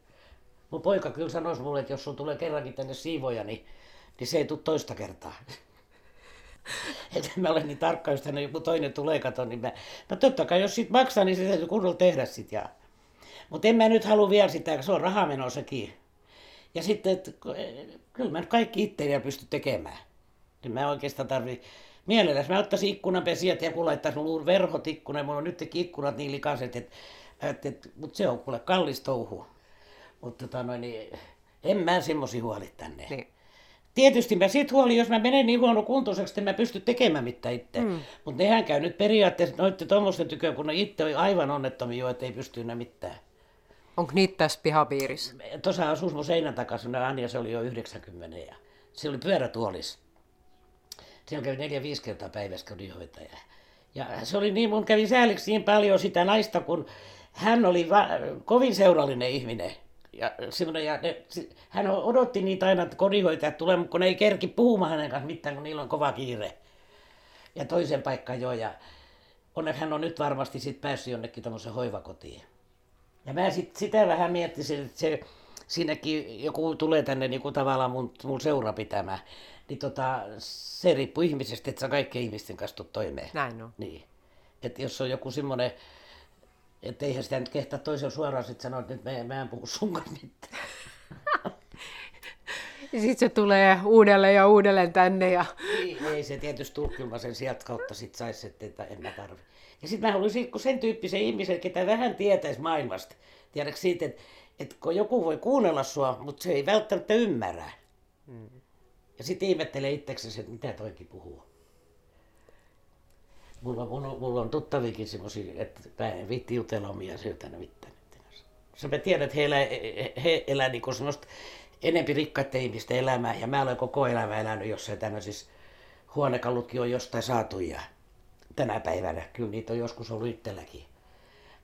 Mun poika kyllä sanoisi mulle, että jos sun tulee kerrankin tänne siivoja, niin, niin se ei tule toista kertaa. [LAUGHS] että mä olen niin tarkka, jos tänne joku toinen tulee, kato, niin mä... No totta kai, jos sit maksaa, niin se täytyy kunnolla tehdä sit. Ja... Mutta en mä nyt halua vielä sitä, kun se on rahameno sekin. Ja sitten, että kyllä mä nyt kaikki itse pysty tekemään. Niin mä oikeastaan tarvii mielelläsi. Mä ottaisin ikkunanpesijät ja kun laittaisin mulla verhot ikkunan. Mulla on nytkin ikkunat niin likaiset, että, että, että mutta se on kuule kallis touhu. Mutta tota noin, niin, en mä semmosia huoli tänne. Niin. Tietysti mä sit huolin, jos mä menen niin huono kuntoiseksi, että mä pysty tekemään mitään itse. Mm. Mutta nehän käy nyt periaatteessa noitte tuommoisten tykö, kun ne itse on aivan onnettomia jo, että ei pysty enää mitään. Onko niitä tässä pihapiirissä? Tuossa asuisi mun seinän takana semmoinen Anja, se oli jo 90 ja se oli pyörätuolis. Siellä kävi neljä, viisi kertaa päivässä kodinhoitaja. Ja se oli niin, mun kävi sääliksi niin paljon sitä naista, kun hän oli va- kovin seurallinen ihminen. Ja, semmoinen, ja ne, hän odotti niitä aina, että kodinhoitajat tulee, mutta kun ne ei kerki puhumaan hänen kanssa mitään, kun niillä on kova kiire. Ja toisen paikkaan jo, ja onneksi hän on nyt varmasti sit päässyt jonnekin tuommoisen hoivakotiin. Ja mä sit sitä vähän miettisin, että se, siinäkin joku tulee tänne niin kuin tavallaan mun, mun seura pitämään, niin tota, se riippuu ihmisestä, että sä kaikkien ihmisten kanssa tulet toimeen. Näin on. Niin. Että jos on joku semmoinen, että eihän sitä nyt kehtaa toisella suoraan sitten sanoa, että nyt mä, mä en puhu sun mitään. [LAUGHS] Ja sitten se tulee uudelleen ja uudelleen tänne ja... Niin, ei se tietysti tulkilma sen sieltä kautta sit saisi, että, en mä tarvi. Ja sitten mä haluaisin kun sen tyyppisen ihmisen, ketä vähän tietäisi maailmasta. Tiedätkö siitä, että, että kun joku voi kuunnella sua, mutta se ei välttämättä ymmärrä. Mm. Ja sitten ihmettelee itseksensä, että mitä toikin puhuu. Mulla, on- mulla, mulla on tuttavikin semmoisia, että mä en viitti jutella omia asioita mitään. Se mä tiedän, että he elää, he elää niin semmoista enempi rikkaiden ihmisten elämää, ja mä olen koko elämä elänyt jossain tämmöisissä huonekalutkin on jostain saatu, ja tänä päivänä, kyllä niitä on joskus ollut itselläkin.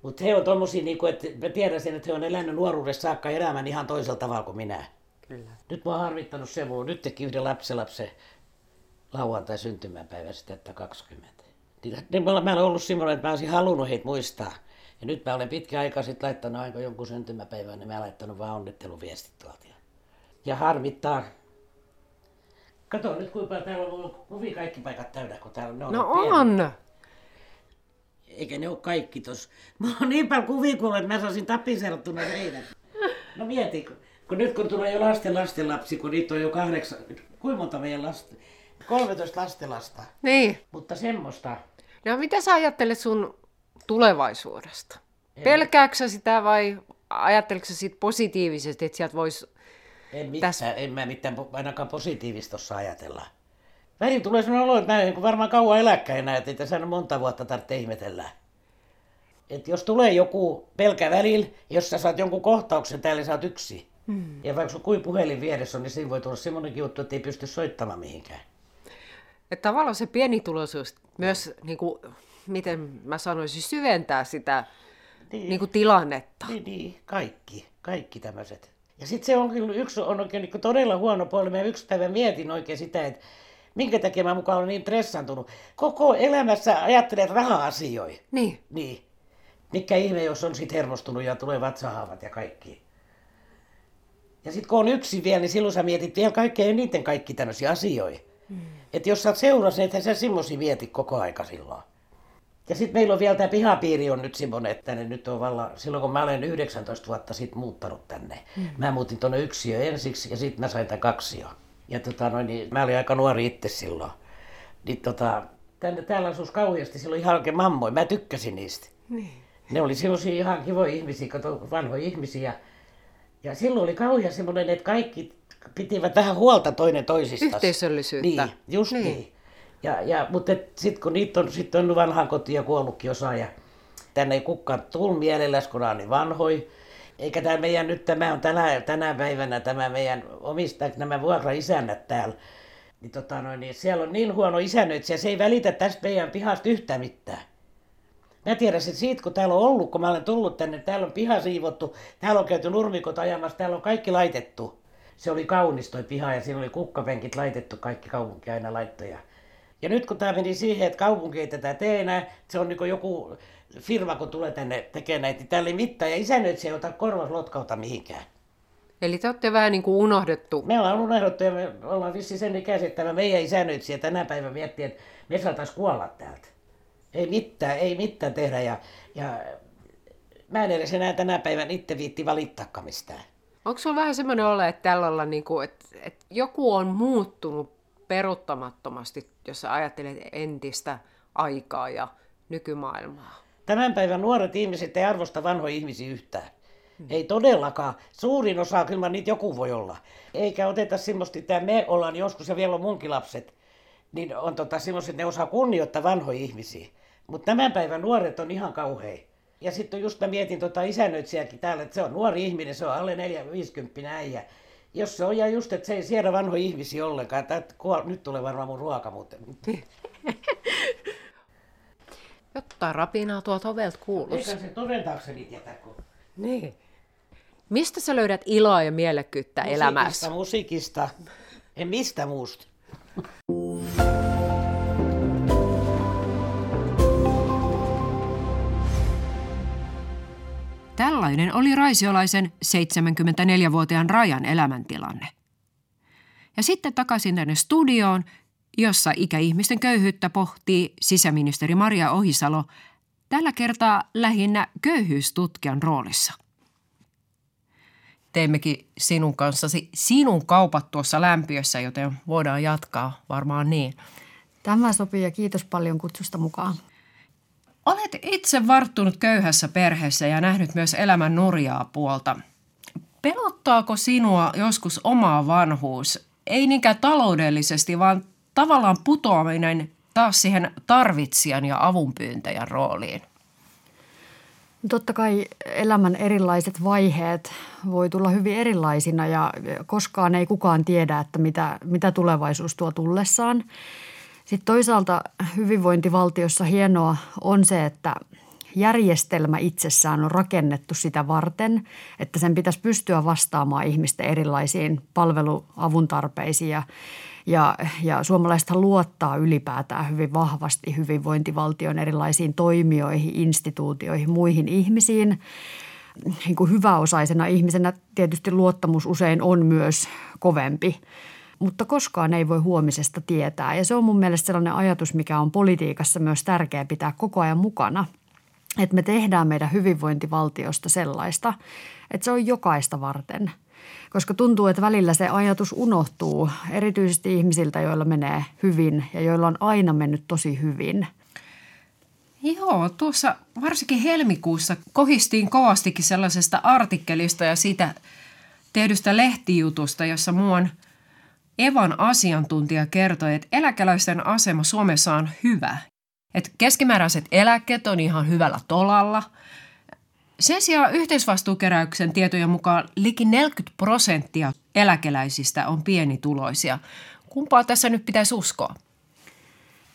Mutta he on tommosia, niin kuin, että mä tiedän sen, että he on elänyt nuoruudessa saakka elämän ihan toisella tavalla kuin minä. Kyllä. Nyt mä oon harmittanut se, on nyt teki yhden lapsenlapsen lauantai syntymäpäivä sitten, että 20. Niin, niin mä, olen- mä ollut semmoinen, että mä olisin halunnut heitä muistaa. Ja nyt mä olen pitkä aika sitten laittanut aika jonkun syntymäpäivän, niin mä olen laittanut vaan onnitteluviestit tuolta. Ja, harmittaa. Kato nyt kuinka paljon täällä on on kuvia kaikki paikat täynnä, kun täällä ne on No pieni. on! Eikä ne ole kaikki tos. Mulla on niin paljon kuvia kuule, että mä saisin tapiserttuna seinät. No mieti, kun, kun nyt kun tulee jo lasten lastenlapsi, kun niitä on jo kahdeksan, kuinka monta meidän lasta? 13 lastenlasta. Niin. Mutta semmoista. No mitä sä ajattelet sun tulevaisuudesta? Pelkääksä sä sitä vai ajatteletko sä sit positiivisesti, että sieltä voisi... En, mitään, Tässä- en mä mitään ainakaan positiivista ajatella. Välillä tulee sellainen olo, että mä en varmaan kauan eläkkä enää, että ei tässä monta vuotta tarvitse ihmetellä. että jos tulee joku pelkä välillä, jos sä saat jonkun kohtauksen täällä, niin sä oot yksi. Mm. Ja vaikka sun kuin puhelin vieressä on, niin siinä voi tulla semmoinenkin juttu, että ei pysty soittamaan mihinkään. Että tavallaan se pienituloisuus myös, niin kuin, miten mä sanoisin, syventää sitä niin. Niin kuin tilannetta. Niin, niin, kaikki, kaikki tämmöiset. Ja sitten se on kyllä yksi on oikein niin todella huono puoli. Mä yksi päivä mietin oikein sitä, että minkä takia mä mukaan olen niin stressantunut. Koko elämässä ajattelet raha-asioita. Niin. Niin. Mikä ihme, jos on sitten hermostunut ja tulee vatsahaavat ja kaikki. Ja sitten kun on yksi vielä, niin silloin sä mietit vielä kaikkea eniten kaikki tämmöisiä asioita. Mm. Että jos sä oot seurassa, niin ethän sä semmoisia mieti koko aika silloin. Ja sitten meillä on vielä tämä pihapiiri on nyt semmoinen, että ne nyt on valla, silloin kun mä olen 19 vuotta sitten muuttanut tänne. Mm. Mä muutin tuonne yksiö ensiksi ja sitten mä sain tämän kaksio. Ja tota, noin, niin mä olin aika nuori itse silloin. Niin tota, tänne, täällä asuisi kauheasti silloin ihan oikein mammoja. Mä tykkäsin niistä. Niin. Ne oli sellaisia ihan kivoja ihmisiä, kato, vanhoja ihmisiä. Ja silloin oli kauhean semmoinen, että kaikki pitivät vähän huolta toinen toisista. Yhteisöllisyyttä. Niin, just niin. niin. Ja, ja, mutta sitten kun niitä on, sit on vanhaan kotiin ja kuollutkin osa ja tänne ei kukaan tullut mielelläs, kun on niin vanhoi. Eikä tämä meidän nyt, tämä on tänä, tänä päivänä tämä meidän omistajat, nämä vuokra-isännät täällä. Niin, tota noin, niin siellä on niin huono isännöitsijä, se ei välitä tästä meidän pihasta yhtään mitään. Mä tiedän että siitä, kun täällä on ollut, kun mä olen tullut tänne, täällä on piha siivottu, täällä on käyty nurmikot ajamassa, täällä on kaikki laitettu. Se oli kaunis toi piha ja siinä oli kukkapenkit laitettu, kaikki kaupunki aina laittoja. Ja nyt kun tämä meni siihen, että kaupunki ei tätä tee enää, se on niin joku firma, kun tulee tänne tekemään näitä, niin täällä ei mitään, ja isännöitsijä ei ota korvaslotkauta mihinkään. Eli te olette vähän niin kuin unohdettu. Me ollaan unohdettu ja me ollaan vissi sen ikäisiä, että meidän isännöitsijä tänä päivänä miettii, että me saataisiin kuolla täältä. Ei mitään, ei mitään tehdä ja, ja mä en edes enää tänä päivänä itse viitti valittaa mistään. Onko sulla vähän semmoinen olla, että tällä olla, niin kuin, että, että joku on muuttunut peruttamattomasti, jos sä ajattelet entistä aikaa ja nykymaailmaa? Tämän päivän nuoret ihmiset ei arvosta vanhoja ihmisiä yhtään. Hmm. Ei todellakaan. Suurin osa, kyllä niitä joku voi olla. Eikä oteta semmoista, että me ollaan joskus, ja vielä on munkin lapset, niin on tota semmoiset, että ne osaa kunnioittaa vanhoja ihmisiä. Mutta tämän päivän nuoret on ihan kauhei. Ja sitten just mä mietin tota isännöitsijäkin täällä, että se on nuori ihminen, se on alle 4-50 äijä. Jos se on ja just, että se ei siedä vanhoja ihmisiä ollenkaan. Että nyt tulee varmaan mun ruoka muuten. [LAUGHS] Jotta rapinaa tuolta ovelta kuuluu. Eikä se toden taakse niitä kun... Niin. Mistä sä löydät iloa ja mielekkyyttä musiikista, elämässä? Musiikista, en mistä muusta. Tällainen oli raisiolaisen 74-vuotiaan Rajan elämäntilanne. Ja sitten takaisin tänne studioon, jossa ikäihmisten köyhyyttä pohtii sisäministeri Maria Ohisalo tällä kertaa lähinnä köyhyystutkijan roolissa. Teemmekin sinun kanssasi sinun kaupat tuossa lämpiössä, joten voidaan jatkaa varmaan niin. Tämä sopii ja kiitos paljon kutsusta mukaan. Olet itse varttunut köyhässä perheessä ja nähnyt myös elämän nurjaa puolta. Pelottaako sinua joskus oma vanhuus? Ei niinkään taloudellisesti, vaan tavallaan putoaminen taas siihen tarvitsijan ja avunpyyntäjän rooliin. Totta kai elämän erilaiset vaiheet voi tulla hyvin erilaisina ja koskaan ei kukaan tiedä, että mitä, mitä tulevaisuus tuo tullessaan. Sitten toisaalta hyvinvointivaltiossa hienoa on se, että järjestelmä itsessään on rakennettu sitä varten, että sen pitäisi pystyä vastaamaan ihmisten erilaisiin palveluavun tarpeisiin ja ja, ja suomalaiset luottaa ylipäätään hyvin vahvasti hyvinvointivaltion erilaisiin toimijoihin, instituutioihin, muihin ihmisiin. Niin kuin hyväosaisena ihmisenä tietysti luottamus usein on myös kovempi mutta koskaan ei voi huomisesta tietää. Ja se on mun mielestä sellainen ajatus, mikä on politiikassa myös tärkeä pitää koko ajan mukana. Että me tehdään meidän hyvinvointivaltiosta sellaista, että se on jokaista varten. Koska tuntuu, että välillä se ajatus unohtuu, erityisesti ihmisiltä, joilla menee hyvin ja joilla on aina mennyt tosi hyvin. Joo, tuossa varsinkin helmikuussa kohistiin kovastikin sellaisesta artikkelista ja siitä tehdystä lehtijutusta, jossa muun – Evan asiantuntija kertoi, että eläkeläisten asema Suomessa on hyvä että keskimääräiset eläkkeet on ihan hyvällä tolalla. Sen sijaan yhteisvastuukeräyksen tietojen mukaan liki 40 prosenttia eläkeläisistä on pienituloisia. Kumpaa tässä nyt pitäisi uskoa?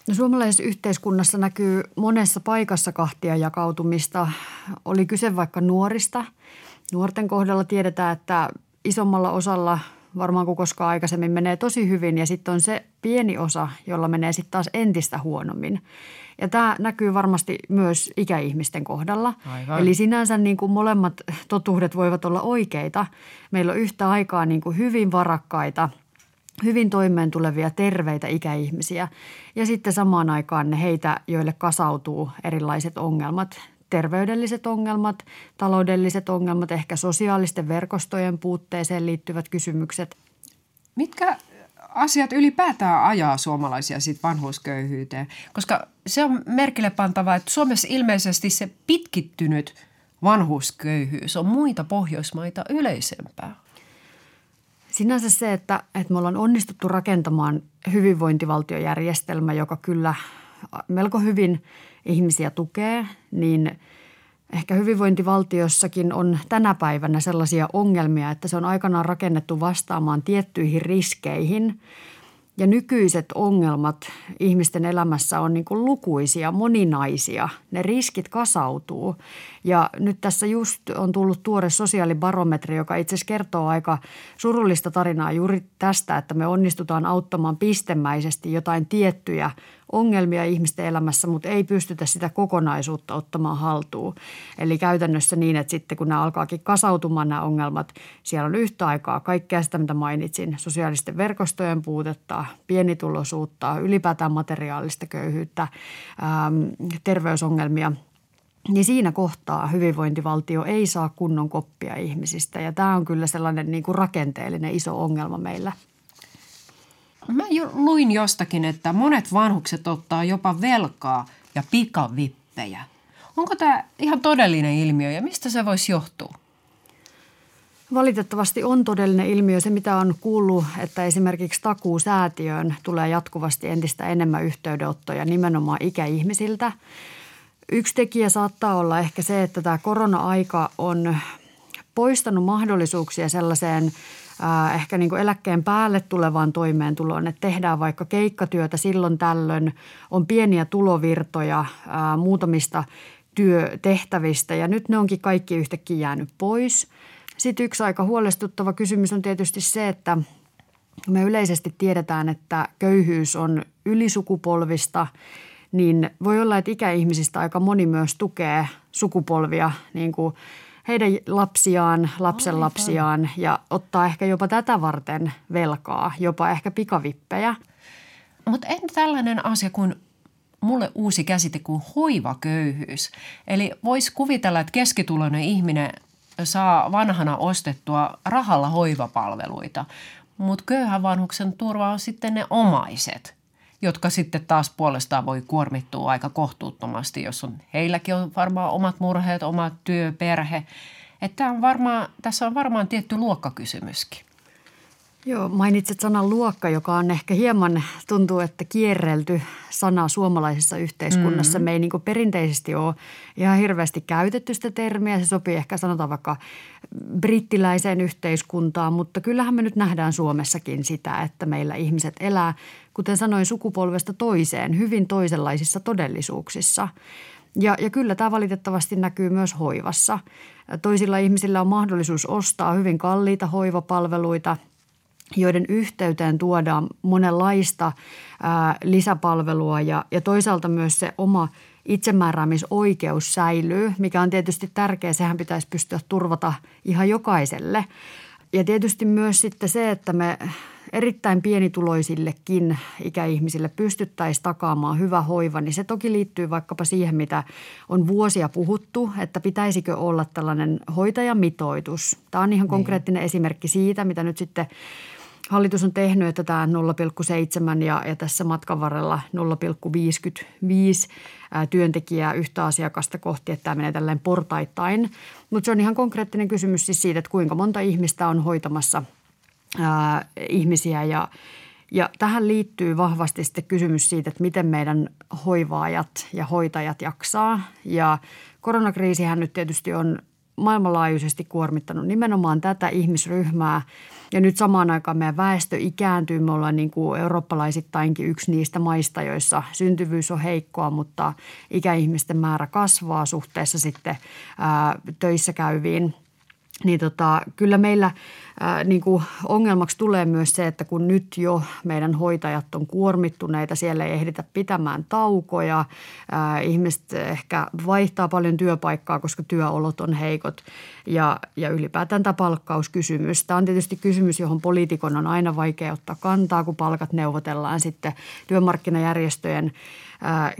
No, suomalaisessa yhteiskunnassa näkyy monessa paikassa kahtia jakautumista. Oli kyse vaikka nuorista. Nuorten kohdalla tiedetään, että isommalla osalla varmaan kuin koskaan aikaisemmin menee tosi hyvin ja sitten on se pieni osa, jolla menee sitten taas entistä huonommin. Ja tämä näkyy varmasti myös ikäihmisten kohdalla. Aivan. Eli sinänsä niin kuin molemmat totuudet voivat olla oikeita. Meillä on yhtä aikaa niin kuin hyvin varakkaita – hyvin toimeen tulevia terveitä ikäihmisiä ja sitten samaan aikaan ne heitä, joille kasautuu erilaiset ongelmat, terveydelliset ongelmat, taloudelliset ongelmat, ehkä sosiaalisten verkostojen puutteeseen liittyvät kysymykset. Mitkä asiat ylipäätään ajaa suomalaisia sit vanhuusköyhyyteen? Koska se on merkille pantavaa, että Suomessa ilmeisesti se pitkittynyt vanhuusköyhyys on muita Pohjoismaita yleisempää. Sinänsä se, että, että me ollaan onnistuttu rakentamaan hyvinvointivaltiojärjestelmä, joka kyllä melko hyvin ihmisiä tukee, niin ehkä hyvinvointivaltiossakin on tänä päivänä sellaisia ongelmia, että se on aikanaan rakennettu vastaamaan tiettyihin riskeihin – ja nykyiset ongelmat ihmisten elämässä on niin kuin lukuisia, moninaisia. Ne riskit kasautuu. Ja nyt tässä just on tullut tuore sosiaalibarometri, joka itse asiassa kertoo aika surullista tarinaa juuri tästä, että me onnistutaan auttamaan pistemäisesti jotain tiettyjä ongelmia ihmisten elämässä, mutta ei pystytä sitä kokonaisuutta ottamaan haltuun. Eli käytännössä niin, että sitten kun nämä alkaakin kasautumaan nämä ongelmat, siellä on yhtä aikaa kaikkea sitä, mitä mainitsin, sosiaalisten verkostojen puutetta, pienituloisuutta, ylipäätään materiaalista köyhyyttä, ähm, terveysongelmia – niin siinä kohtaa hyvinvointivaltio ei saa kunnon koppia ihmisistä. Ja tämä on kyllä sellainen niin kuin rakenteellinen iso ongelma meillä – Mä jo luin jostakin, että monet vanhukset ottaa jopa velkaa ja pikavippejä. Onko tämä ihan todellinen ilmiö ja mistä se voisi johtua? Valitettavasti on todellinen ilmiö se, mitä on kuullut, että esimerkiksi takuusäätiöön tulee jatkuvasti entistä enemmän yhteydenottoja nimenomaan ikäihmisiltä. Yksi tekijä saattaa olla ehkä se, että tämä korona-aika on poistanut mahdollisuuksia sellaiseen ehkä niin kuin eläkkeen päälle tulevaan toimeentuloon, että tehdään vaikka keikkatyötä silloin tällöin, on pieniä tulovirtoja ää, muutamista työtehtävistä ja nyt ne onkin kaikki yhtäkkiä jäänyt pois. Sitten yksi aika huolestuttava kysymys on tietysti se, että me yleisesti tiedetään, että köyhyys on ylisukupolvista, niin voi olla, että ikäihmisistä aika moni myös tukee sukupolvia niin kuin – heidän lapsiaan, lapsen lapsiaan ja ottaa ehkä jopa tätä varten velkaa, jopa ehkä pikavippejä. Mutta en tällainen asia kuin mulle uusi käsite kuin hoivaköyhyys. Eli voisi kuvitella, että keskituloinen ihminen saa vanhana ostettua rahalla hoivapalveluita, mutta köyhän vanhuksen turva on sitten ne omaiset – jotka sitten taas puolestaan voi kuormittua aika kohtuuttomasti, jos on, heilläkin on varmaan omat murheet, oma työ, perhe. Että on varmaan, tässä on varmaan tietty luokkakysymyskin. Joo, mainitsit sanan luokka, joka on ehkä hieman, tuntuu, että kierrelty sana suomalaisessa yhteiskunnassa. Mm-hmm. Me ei niin perinteisesti ole ihan hirveästi käytetty sitä termiä. Se sopii ehkä sanotaan vaikka brittiläiseen yhteiskuntaan, mutta kyllähän me nyt nähdään Suomessakin sitä, että meillä ihmiset elää, kuten sanoin, sukupolvesta toiseen, hyvin toisenlaisissa todellisuuksissa. Ja, ja kyllä tämä valitettavasti näkyy myös hoivassa. Toisilla ihmisillä on mahdollisuus ostaa hyvin kalliita hoivapalveluita – joiden yhteyteen tuodaan monenlaista ää, lisäpalvelua ja, ja toisaalta myös se oma itsemääräämisoikeus säilyy, mikä on tietysti tärkeä. Sehän pitäisi pystyä turvata ihan jokaiselle. Ja tietysti myös sitten se, että me erittäin pienituloisillekin ikäihmisille pystyttäisiin takaamaan hyvä hoiva, niin se toki liittyy vaikkapa siihen, mitä on vuosia puhuttu, että pitäisikö olla tällainen hoitajamitoitus. Tämä on ihan niin. konkreettinen esimerkki siitä, mitä nyt sitten Hallitus on tehnyt, että tämä 0,7 ja, ja tässä matkan varrella 0,55 työntekijää yhtä asiakasta kohti, että tämä menee tälleen portaittain. Mutta se on ihan konkreettinen kysymys siis siitä, että kuinka monta ihmistä on hoitamassa ää, ihmisiä ja Ja tähän liittyy vahvasti sitten kysymys siitä, että miten meidän hoivaajat ja hoitajat jaksaa. Ja koronakriisihän nyt tietysti on maailmanlaajuisesti kuormittanut nimenomaan tätä ihmisryhmää. Ja nyt samaan aikaan meidän väestö ikääntyy. Me ollaan niin kuin eurooppalaisittainkin yksi niistä maista, joissa syntyvyys on heikkoa, mutta ikäihmisten määrä kasvaa suhteessa sitten ää, töissä käyviin – niin tota, kyllä meillä ää, niin kuin ongelmaksi tulee myös se, että kun nyt jo meidän hoitajat on kuormittuneita, siellä ei ehditä pitämään taukoja, ää, ihmiset ehkä vaihtaa paljon työpaikkaa, koska työolot on heikot ja, ja ylipäätään tämä palkkauskysymys. Tämä on tietysti kysymys, johon poliitikon on aina vaikea ottaa kantaa, kun palkat neuvotellaan sitten työmarkkinajärjestöjen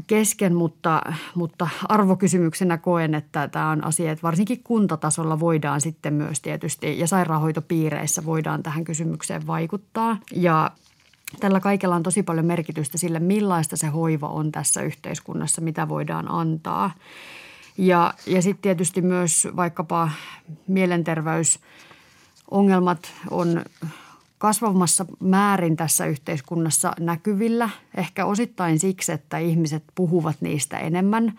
kesken, mutta, mutta arvokysymyksenä koen, että tämä on asia, että varsinkin kuntatasolla voidaan sitten myös tietysti ja sairaanhoitopiireissä voidaan tähän kysymykseen vaikuttaa. Ja Tällä kaikella on tosi paljon merkitystä sille, millaista se hoiva on tässä yhteiskunnassa, mitä voidaan antaa. Ja, ja sitten tietysti myös vaikkapa mielenterveysongelmat on kasvamassa määrin tässä yhteiskunnassa näkyvillä. Ehkä osittain siksi, että ihmiset puhuvat niistä enemmän.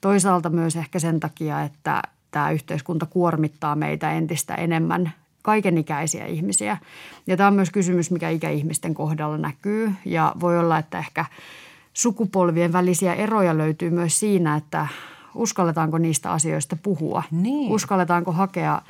Toisaalta myös ehkä sen takia, että tämä yhteiskunta kuormittaa meitä entistä enemmän kaikenikäisiä ihmisiä. Ja tämä on myös kysymys, mikä ikäihmisten kohdalla näkyy. Ja voi olla, että ehkä sukupolvien välisiä eroja löytyy myös siinä, että uskalletaanko niistä asioista puhua. Niin. Uskalletaanko hakea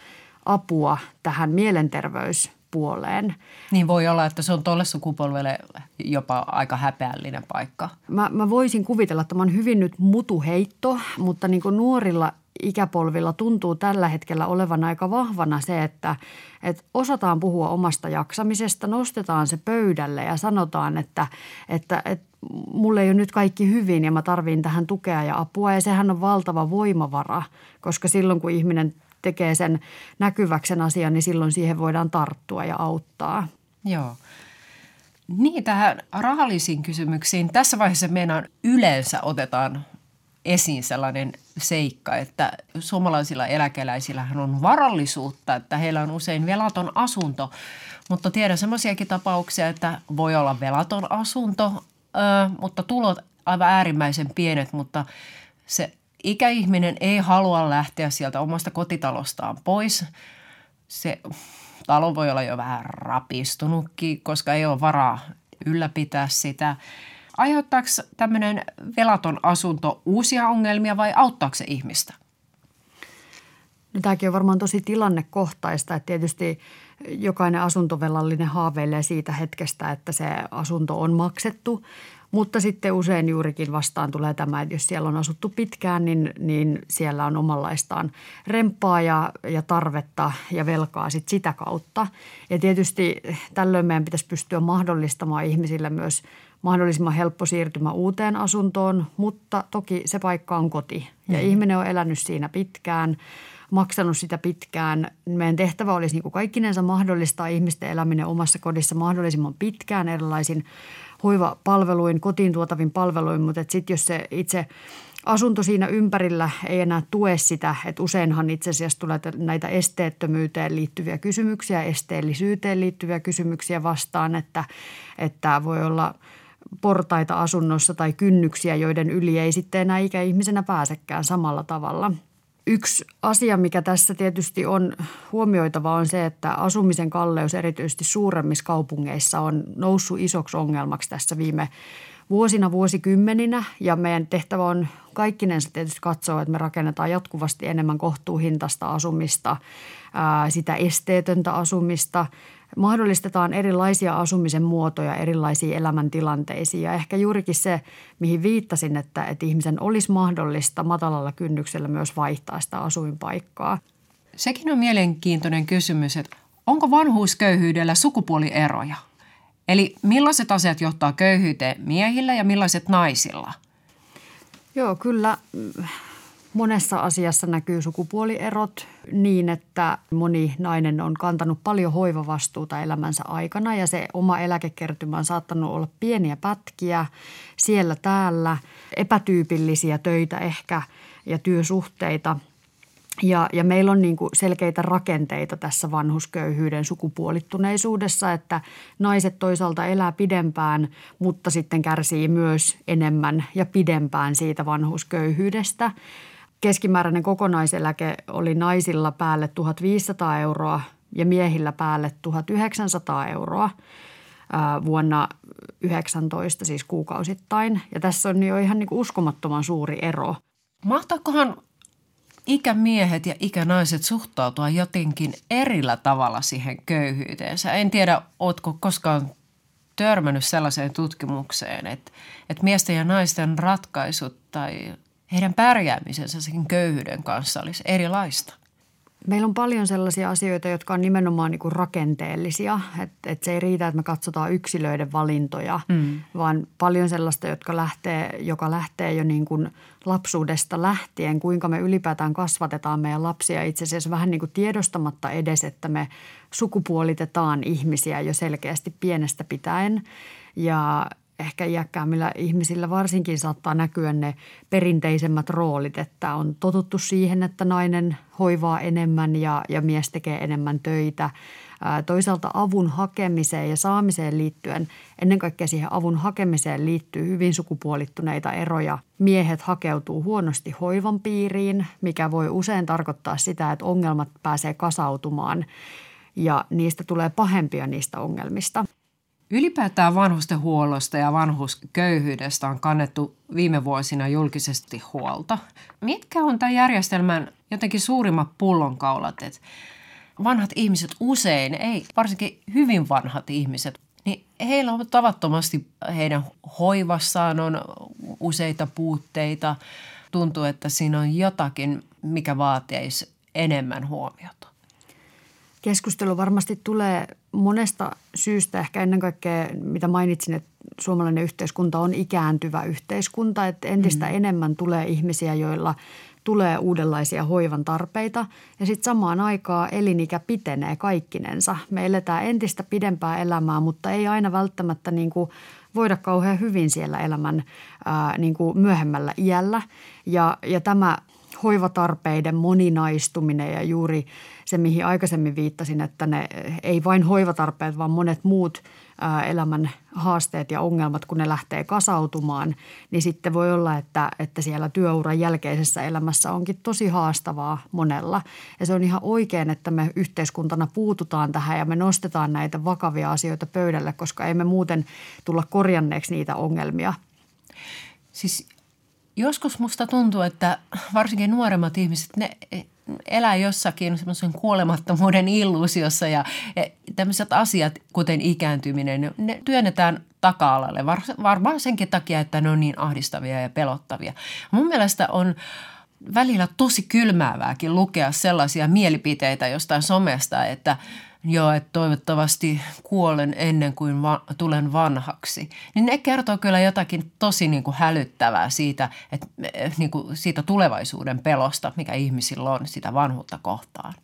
apua tähän mielenterveys puoleen. Niin voi olla, että se on tuolle sukupolvelle jopa aika häpeällinen paikka. Mä, mä voisin kuvitella, että mä oon hyvin nyt mutuheitto, mutta niin kuin nuorilla ikäpolvilla tuntuu tällä hetkellä olevan aika vahvana se, että, että osataan puhua omasta jaksamisesta, nostetaan se pöydälle ja sanotaan, että, että, että mulle ei ole nyt kaikki hyvin ja mä tarviin tähän tukea ja apua. Ja sehän on valtava voimavara, koska silloin kun ihminen tekee sen näkyväksen asian, niin silloin siihen voidaan tarttua ja auttaa. Joo. Niin, tähän rahallisiin kysymyksiin. Tässä vaiheessa meidän yleensä otetaan esiin sellainen seikka, että suomalaisilla eläkeläisillä on varallisuutta, että heillä on usein velaton asunto. Mutta tiedän semmoisiakin tapauksia, että voi olla velaton asunto, mutta tulot aivan äärimmäisen pienet, mutta se ikäihminen ei halua lähteä sieltä omasta kotitalostaan pois. Se talo voi olla jo vähän rapistunutkin, koska ei ole varaa ylläpitää sitä. Aiheuttaako tämmöinen velaton asunto uusia ongelmia vai auttaako se ihmistä? No, tämäkin on varmaan tosi tilannekohtaista, että tietysti jokainen asuntovelallinen haaveilee siitä hetkestä, että se asunto on maksettu. Mutta sitten usein juurikin vastaan tulee tämä, että jos siellä on asuttu pitkään, niin, niin siellä on omanlaistaan remppaa ja, ja tarvetta ja velkaa sit sitä kautta. Ja tietysti tällöin meidän pitäisi pystyä mahdollistamaan ihmisille myös mahdollisimman helppo siirtymä uuteen asuntoon, mutta toki se paikka on koti ja mm. ihminen on elänyt siinä pitkään – maksanut sitä pitkään. Meidän tehtävä olisi niin kaikkinensa mahdollistaa ihmisten eläminen omassa kodissa mahdollisimman pitkään erilaisin hoivapalveluin, kotiin tuotavin palveluin, mutta sitten jos se itse asunto siinä ympärillä ei enää tue sitä, että useinhan itse asiassa tulee näitä esteettömyyteen liittyviä kysymyksiä, esteellisyyteen liittyviä kysymyksiä vastaan, että, että voi olla portaita asunnossa tai kynnyksiä, joiden yli ei sitten enää ikäihmisenä pääsekään samalla tavalla – Yksi asia, mikä tässä tietysti on huomioitava, on se, että asumisen kalleus erityisesti suuremmissa kaupungeissa on noussut isoksi ongelmaksi tässä viime vuosina, vuosikymmeninä. Ja meidän tehtävä on kaikkinensa tietysti katsoa, että me rakennetaan jatkuvasti enemmän kohtuuhintasta asumista, sitä esteetöntä asumista – mahdollistetaan erilaisia asumisen muotoja erilaisiin elämäntilanteisiin. Ja ehkä juurikin se, mihin viittasin, että, että ihmisen olisi mahdollista matalalla kynnyksellä myös vaihtaa sitä asuinpaikkaa. Sekin on mielenkiintoinen kysymys, että onko vanhuusköyhyydellä sukupuolieroja? Eli millaiset asiat johtaa köyhyyteen miehillä ja millaiset naisilla? Joo, kyllä Monessa asiassa näkyy sukupuolierot niin, että moni nainen on kantanut paljon hoivavastuuta elämänsä aikana ja se oma eläkekertymä on saattanut olla pieniä pätkiä siellä täällä, epätyypillisiä töitä ehkä ja työsuhteita. Ja, ja meillä on niin selkeitä rakenteita tässä vanhusköyhyyden sukupuolittuneisuudessa, että naiset toisaalta elää pidempään, mutta sitten kärsii myös enemmän ja pidempään siitä vanhusköyhyydestä. Keskimääräinen kokonaiseläke oli naisilla päälle 1500 euroa ja miehillä päälle 1900 euroa vuonna 19, siis kuukausittain. Ja tässä on jo ihan niin kuin uskomattoman suuri ero. Mahtaakohan ikämiehet ja ikänaiset suhtautua jotenkin erillä tavalla siihen köyhyyteensä? En tiedä, ootko koskaan törmännyt sellaiseen tutkimukseen, että, että miesten ja naisten ratkaisut tai heidän pärjäämisensä sen köyhyyden kanssa olisi erilaista? Meillä on paljon sellaisia asioita, jotka on nimenomaan niin kuin rakenteellisia. Että et se ei riitä, että me katsotaan yksilöiden valintoja, mm. vaan paljon sellaista, jotka lähtee, joka lähtee jo niin kuin lapsuudesta lähtien. Kuinka me ylipäätään kasvatetaan meidän lapsia itse asiassa vähän niin kuin tiedostamatta edes, että me sukupuolitetaan ihmisiä jo selkeästi pienestä pitäen. Ja ehkä iäkkäämmillä ihmisillä varsinkin saattaa näkyä ne perinteisemmät roolit, että on totuttu siihen, että nainen hoivaa enemmän ja, ja mies tekee enemmän töitä. Toisaalta avun hakemiseen ja saamiseen liittyen, ennen kaikkea siihen avun hakemiseen liittyy hyvin sukupuolittuneita eroja. Miehet hakeutuu huonosti hoivan piiriin, mikä voi usein tarkoittaa sitä, että ongelmat pääsee kasautumaan ja niistä tulee pahempia niistä ongelmista. Ylipäätään vanhustenhuollosta ja vanhusköyhyydestä on kannettu viime vuosina julkisesti huolta. Mitkä on tämän järjestelmän jotenkin suurimmat pullonkaulat? Että vanhat ihmiset usein, ei varsinkin hyvin vanhat ihmiset, niin heillä on tavattomasti heidän hoivassaan on useita puutteita. Tuntuu, että siinä on jotakin, mikä vaatisi enemmän huomiota. Keskustelu varmasti tulee monesta syystä, ehkä ennen kaikkea mitä mainitsin, että suomalainen yhteiskunta on ikääntyvä yhteiskunta, että entistä mm. enemmän tulee ihmisiä, joilla tulee uudenlaisia hoivan tarpeita ja sitten samaan aikaan elinikä pitenee kaikkinensa. Me eletään entistä pidempää elämää, mutta ei aina välttämättä niin kuin voida kauhean hyvin siellä elämän ää, niin kuin myöhemmällä iällä ja, ja tämä hoivatarpeiden moninaistuminen ja juuri se, mihin aikaisemmin viittasin, että ne ei vain hoivatarpeet, vaan monet muut elämän haasteet ja ongelmat, kun ne lähtee kasautumaan, niin sitten voi olla, että, että siellä työuran jälkeisessä elämässä onkin tosi haastavaa monella. Ja se on ihan oikein, että me yhteiskuntana puututaan tähän ja me nostetaan näitä vakavia asioita pöydälle, koska ei me muuten tulla korjanneeksi niitä ongelmia. Siis joskus musta tuntuu, että varsinkin nuoremmat ihmiset, ne elää jossakin semmoisen kuolemattomuuden illuusiossa ja, ja tämmöiset asiat, kuten ikääntyminen, ne työnnetään taka-alalle var, varmaan senkin takia, että ne on niin ahdistavia ja pelottavia. Mun mielestä on välillä tosi kylmäävääkin lukea sellaisia mielipiteitä jostain somesta, että – joo, että toivottavasti kuolen ennen kuin va- tulen vanhaksi. Niin ne kertoo kyllä jotakin tosi niin kuin hälyttävää siitä, että, niin kuin siitä tulevaisuuden pelosta, mikä ihmisillä on sitä vanhuutta kohtaan.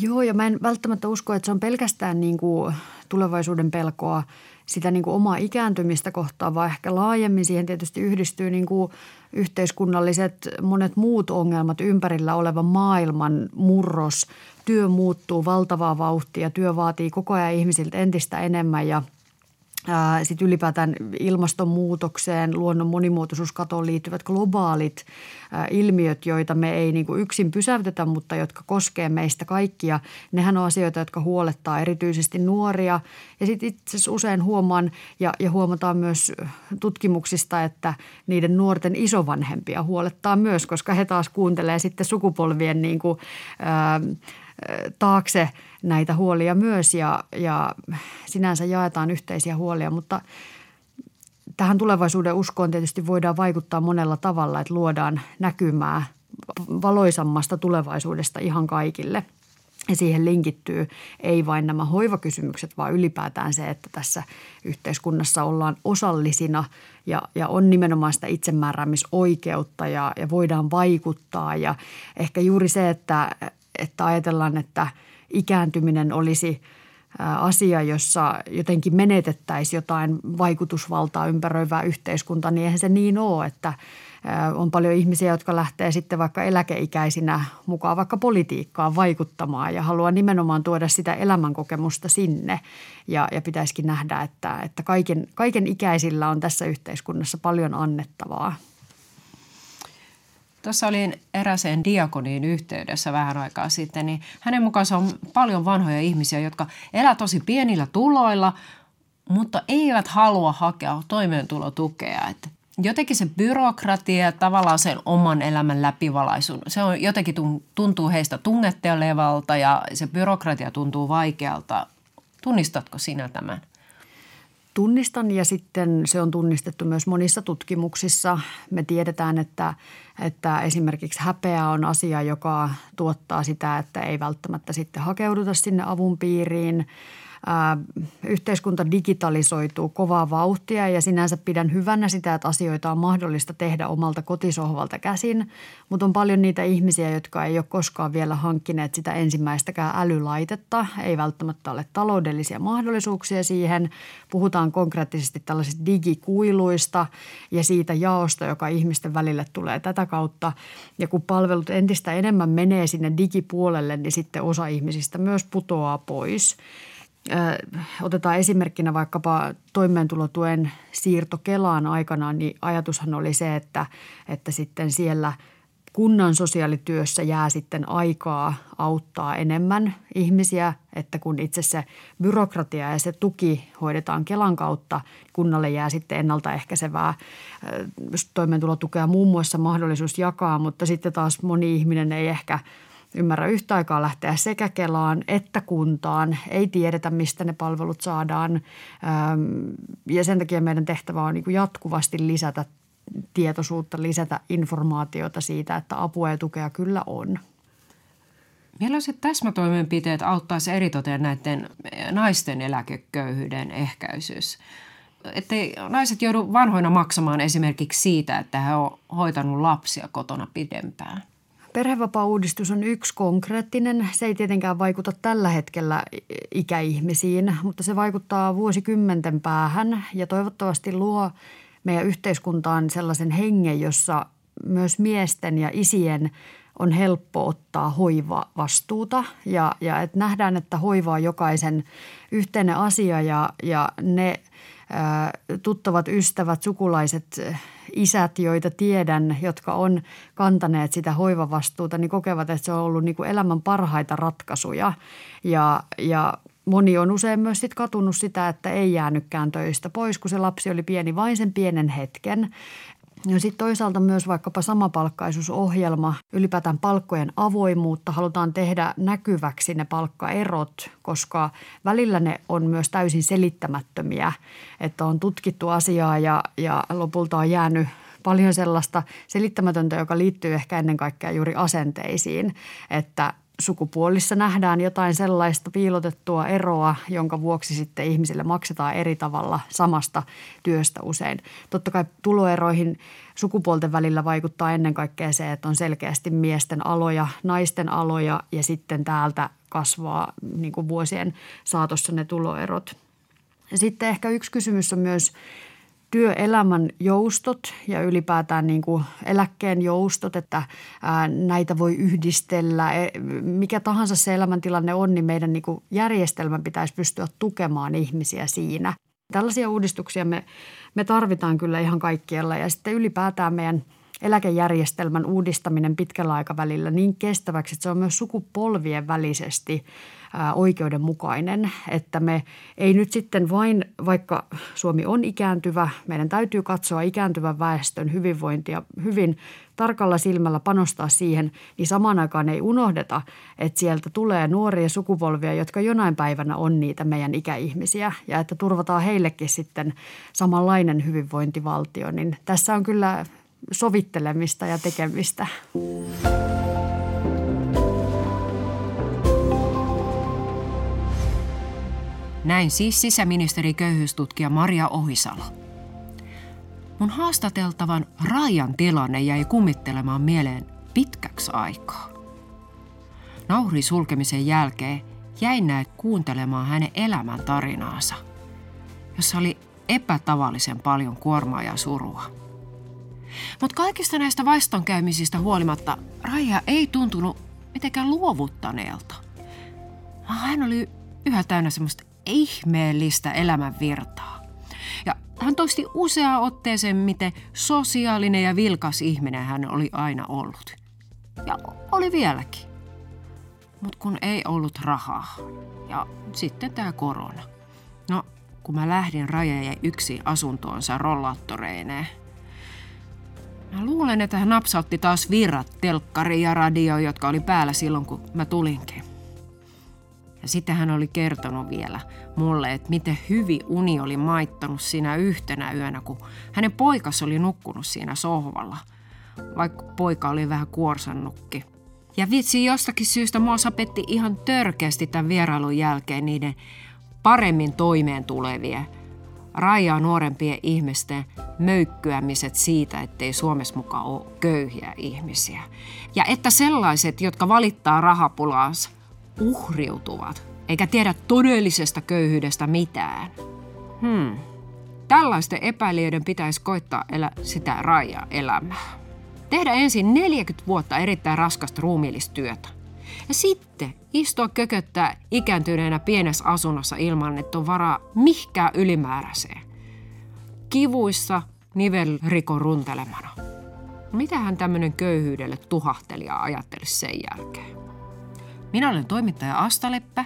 Joo, ja mä en välttämättä usko, että se on pelkästään niin kuin tulevaisuuden pelkoa sitä niin kuin omaa ikääntymistä kohtaan, vaan ehkä laajemmin siihen tietysti yhdistyy niin kuin yhteiskunnalliset monet muut ongelmat, ympärillä oleva maailman murros. Työ muuttuu valtavaa vauhtia, työ vaatii koko ajan ihmisiltä entistä enemmän ja – sitten ylipäätään ilmastonmuutokseen, luonnon monimuotoisuuskatoon liittyvät globaalit ilmiöt, joita me ei niin yksin pysäytetä, mutta jotka koskee meistä kaikkia. Nehän on asioita, jotka huolettaa erityisesti nuoria. Ja sitten itse asiassa usein huomaan ja, ja huomataan myös tutkimuksista, että niiden nuorten isovanhempia huolettaa myös, koska he taas kuuntelee sitten sukupolvien niin kuin, ää, taakse näitä huolia myös ja, ja sinänsä jaetaan yhteisiä huolia, mutta tähän tulevaisuuden uskoon tietysti voidaan vaikuttaa monella tavalla, että luodaan näkymää valoisammasta tulevaisuudesta ihan kaikille. Ja siihen linkittyy ei vain nämä hoivakysymykset, vaan ylipäätään se, että tässä yhteiskunnassa ollaan osallisina ja, ja on nimenomaan sitä itsemääräämisoikeutta ja, ja voidaan vaikuttaa. Ja ehkä juuri se, että että ajatellaan, että ikääntyminen olisi asia, jossa jotenkin menetettäisiin jotain vaikutusvaltaa ympäröivää yhteiskuntaa, niin eihän se niin ole, että on paljon ihmisiä, jotka lähtee sitten vaikka eläkeikäisinä mukaan vaikka politiikkaan vaikuttamaan ja haluaa nimenomaan tuoda sitä elämänkokemusta sinne. Ja, ja pitäisikin nähdä, että, että kaiken, kaiken ikäisillä on tässä yhteiskunnassa paljon annettavaa. Tuossa olin eräseen diakoniin yhteydessä vähän aikaa sitten, niin hänen mukaansa on paljon vanhoja ihmisiä, jotka elää tosi pienillä tuloilla, mutta eivät halua hakea toimeentulotukea. Että jotenkin se byrokratia tavallaan sen oman elämän läpivalaisun, se on jotenkin tuntuu heistä tungettelevalta ja se byrokratia tuntuu vaikealta. Tunnistatko sinä tämän? Tunnistan ja sitten se on tunnistettu myös monissa tutkimuksissa. Me tiedetään, että, että esimerkiksi häpeä on asia, joka tuottaa sitä, että ei välttämättä sitten hakeuduta sinne avun piiriin – yhteiskunta digitalisoituu kovaa vauhtia ja sinänsä pidän hyvänä sitä, että asioita on mahdollista tehdä omalta kotisohvalta käsin, mutta on paljon niitä ihmisiä, jotka ei ole koskaan vielä hankkineet sitä ensimmäistäkään älylaitetta, ei välttämättä ole taloudellisia mahdollisuuksia siihen. Puhutaan konkreettisesti tällaisista digikuiluista ja siitä jaosta, joka ihmisten välille tulee tätä kautta. Ja kun palvelut entistä enemmän menee sinne digipuolelle, niin sitten osa ihmisistä myös putoaa pois – otetaan esimerkkinä vaikkapa toimeentulotuen siirto Kelaan aikanaan, niin ajatushan oli se, että, että sitten siellä kunnan sosiaalityössä jää sitten aikaa auttaa enemmän ihmisiä, että kun itse se byrokratia ja se tuki hoidetaan Kelan kautta, kunnalle jää sitten ennaltaehkäisevää toimeentulotukea muun muassa mahdollisuus jakaa, mutta sitten taas moni ihminen ei ehkä – ymmärrä yhtä aikaa lähteä sekä Kelaan että kuntaan. Ei tiedetä, mistä ne palvelut saadaan ja sen takia meidän tehtävä on niin jatkuvasti lisätä tietoisuutta, lisätä informaatiota siitä, että apua ja tukea kyllä on. Millaiset täsmätoimenpiteet auttaisi eritoten näiden naisten eläkeköyhyyden ehkäisyssä? Ettei naiset joudu vanhoina maksamaan esimerkiksi siitä, että he ovat hoitanut lapsia kotona pidempään. Perhevapaa-uudistus on yksi konkreettinen. Se ei tietenkään vaikuta tällä hetkellä ikäihmisiin, mutta se vaikuttaa vuosikymmenten päähän ja toivottavasti luo meidän yhteiskuntaan sellaisen hengen, jossa myös miesten ja isien on helppo ottaa hoivavastuuta ja, ja että nähdään, että hoiva on jokaisen yhteinen asia ja, ja ne – tuttavat ystävät, sukulaiset, isät, joita tiedän, jotka on kantaneet sitä hoivavastuuta, niin kokevat, että se on ollut niin kuin elämän parhaita ratkaisuja. Ja, ja moni on usein myös sit katunut sitä, että ei jäänytkään töistä pois, kun se lapsi oli pieni vain sen pienen hetken. Ja sitten toisaalta myös vaikkapa samapalkkaisuusohjelma, ylipäätään palkkojen avoimuutta halutaan tehdä näkyväksi ne palkkaerot, koska välillä ne on myös täysin selittämättömiä, että on tutkittu asiaa ja, ja lopulta on jäänyt paljon sellaista selittämätöntä, joka liittyy ehkä ennen kaikkea juuri asenteisiin, että sukupuolissa nähdään jotain sellaista piilotettua eroa, jonka vuoksi sitten ihmisille maksetaan eri tavalla samasta työstä usein. Totta kai tuloeroihin sukupuolten välillä vaikuttaa ennen kaikkea se, että on selkeästi miesten aloja, naisten aloja ja sitten täältä kasvaa niin kuin vuosien saatossa ne tuloerot. Sitten ehkä yksi kysymys on myös työelämän joustot ja ylipäätään niin kuin eläkkeen joustot, että näitä voi yhdistellä. E, mikä tahansa se elämäntilanne on, niin meidän niin kuin järjestelmän pitäisi pystyä tukemaan ihmisiä siinä. Tällaisia uudistuksia me, me tarvitaan kyllä ihan kaikkialla ja sitten ylipäätään meidän eläkejärjestelmän uudistaminen pitkällä aikavälillä niin kestäväksi, että se on myös sukupolvien välisesti – oikeudenmukainen, että me ei nyt sitten vain, vaikka Suomi on ikääntyvä, meidän täytyy katsoa ikääntyvän väestön hyvinvointia hyvin tarkalla silmällä panostaa siihen, niin samaan aikaan ei unohdeta, että sieltä tulee nuoria sukupolvia, jotka jonain päivänä on niitä meidän ikäihmisiä. Ja että turvataan heillekin sitten samanlainen hyvinvointivaltio, niin tässä on kyllä sovittelemista ja tekemistä. Näin siis sisäministeri köyhyystutkija Maria Ohisalo. Mun haastateltavan Raajan tilanne jäi kummittelemaan mieleen pitkäksi aikaa. Nauhri sulkemisen jälkeen jäin näet kuuntelemaan hänen elämän tarinaansa, jossa oli epätavallisen paljon kuormaa ja surua. Mutta kaikista näistä vastoinkäymisistä huolimatta Raija ei tuntunut mitenkään luovuttaneelta. Hän oli yhä täynnä semmoista ihmeellistä elämänvirtaa. Ja hän toisti useaa otteeseen, miten sosiaalinen ja vilkas ihminen hän oli aina ollut. Ja oli vieläkin. Mutta kun ei ollut rahaa. Ja sitten tämä korona. No, kun mä lähdin Raja yksi asuntoonsa rollaattoreineen. Mä luulen, että hän napsautti taas virrat, telkkari ja radio, jotka oli päällä silloin, kun mä tulinkin. Ja sitten hän oli kertonut vielä mulle, että miten hyvin uni oli maittanut siinä yhtenä yönä, kun hänen poikas oli nukkunut siinä sohvalla, vaikka poika oli vähän kuorsannukki. Ja vitsi, jostakin syystä mua sapetti ihan törkeästi tämän vierailun jälkeen niiden paremmin toimeen tulevia rajaa nuorempien ihmisten möykkyämiset siitä, ettei Suomessa mukaan ole köyhiä ihmisiä. Ja että sellaiset, jotka valittaa rahapulaansa, uhriutuvat, eikä tiedä todellisesta köyhyydestä mitään. Hmm. Tällaisten epäilijöiden pitäisi koittaa elää sitä rajaa elämää. Tehdä ensin 40 vuotta erittäin raskasta ruumiillista työtä. Ja sitten istua kököttää ikääntyneenä pienessä asunnossa ilman, että on varaa mihkään ylimääräiseen. Kivuissa nivelriko runtelemana. Mitähän tämmöinen köyhyydelle tuhahtelija ajattelisi sen jälkeen? Minä olen toimittaja Asta Leppä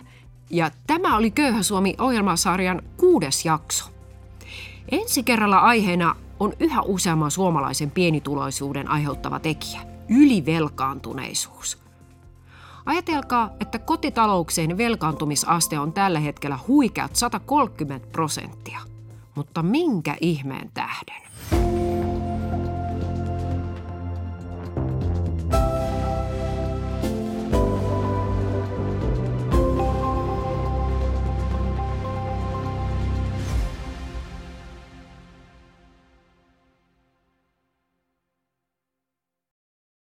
ja tämä oli Köyhä Suomi ohjelmasarjan kuudes jakso. Ensi kerralla aiheena on yhä useamman suomalaisen pienituloisuuden aiheuttava tekijä, ylivelkaantuneisuus. Ajatelkaa, että kotitalouksien velkaantumisaste on tällä hetkellä huikeat 130 prosenttia. Mutta minkä ihmeen tähden?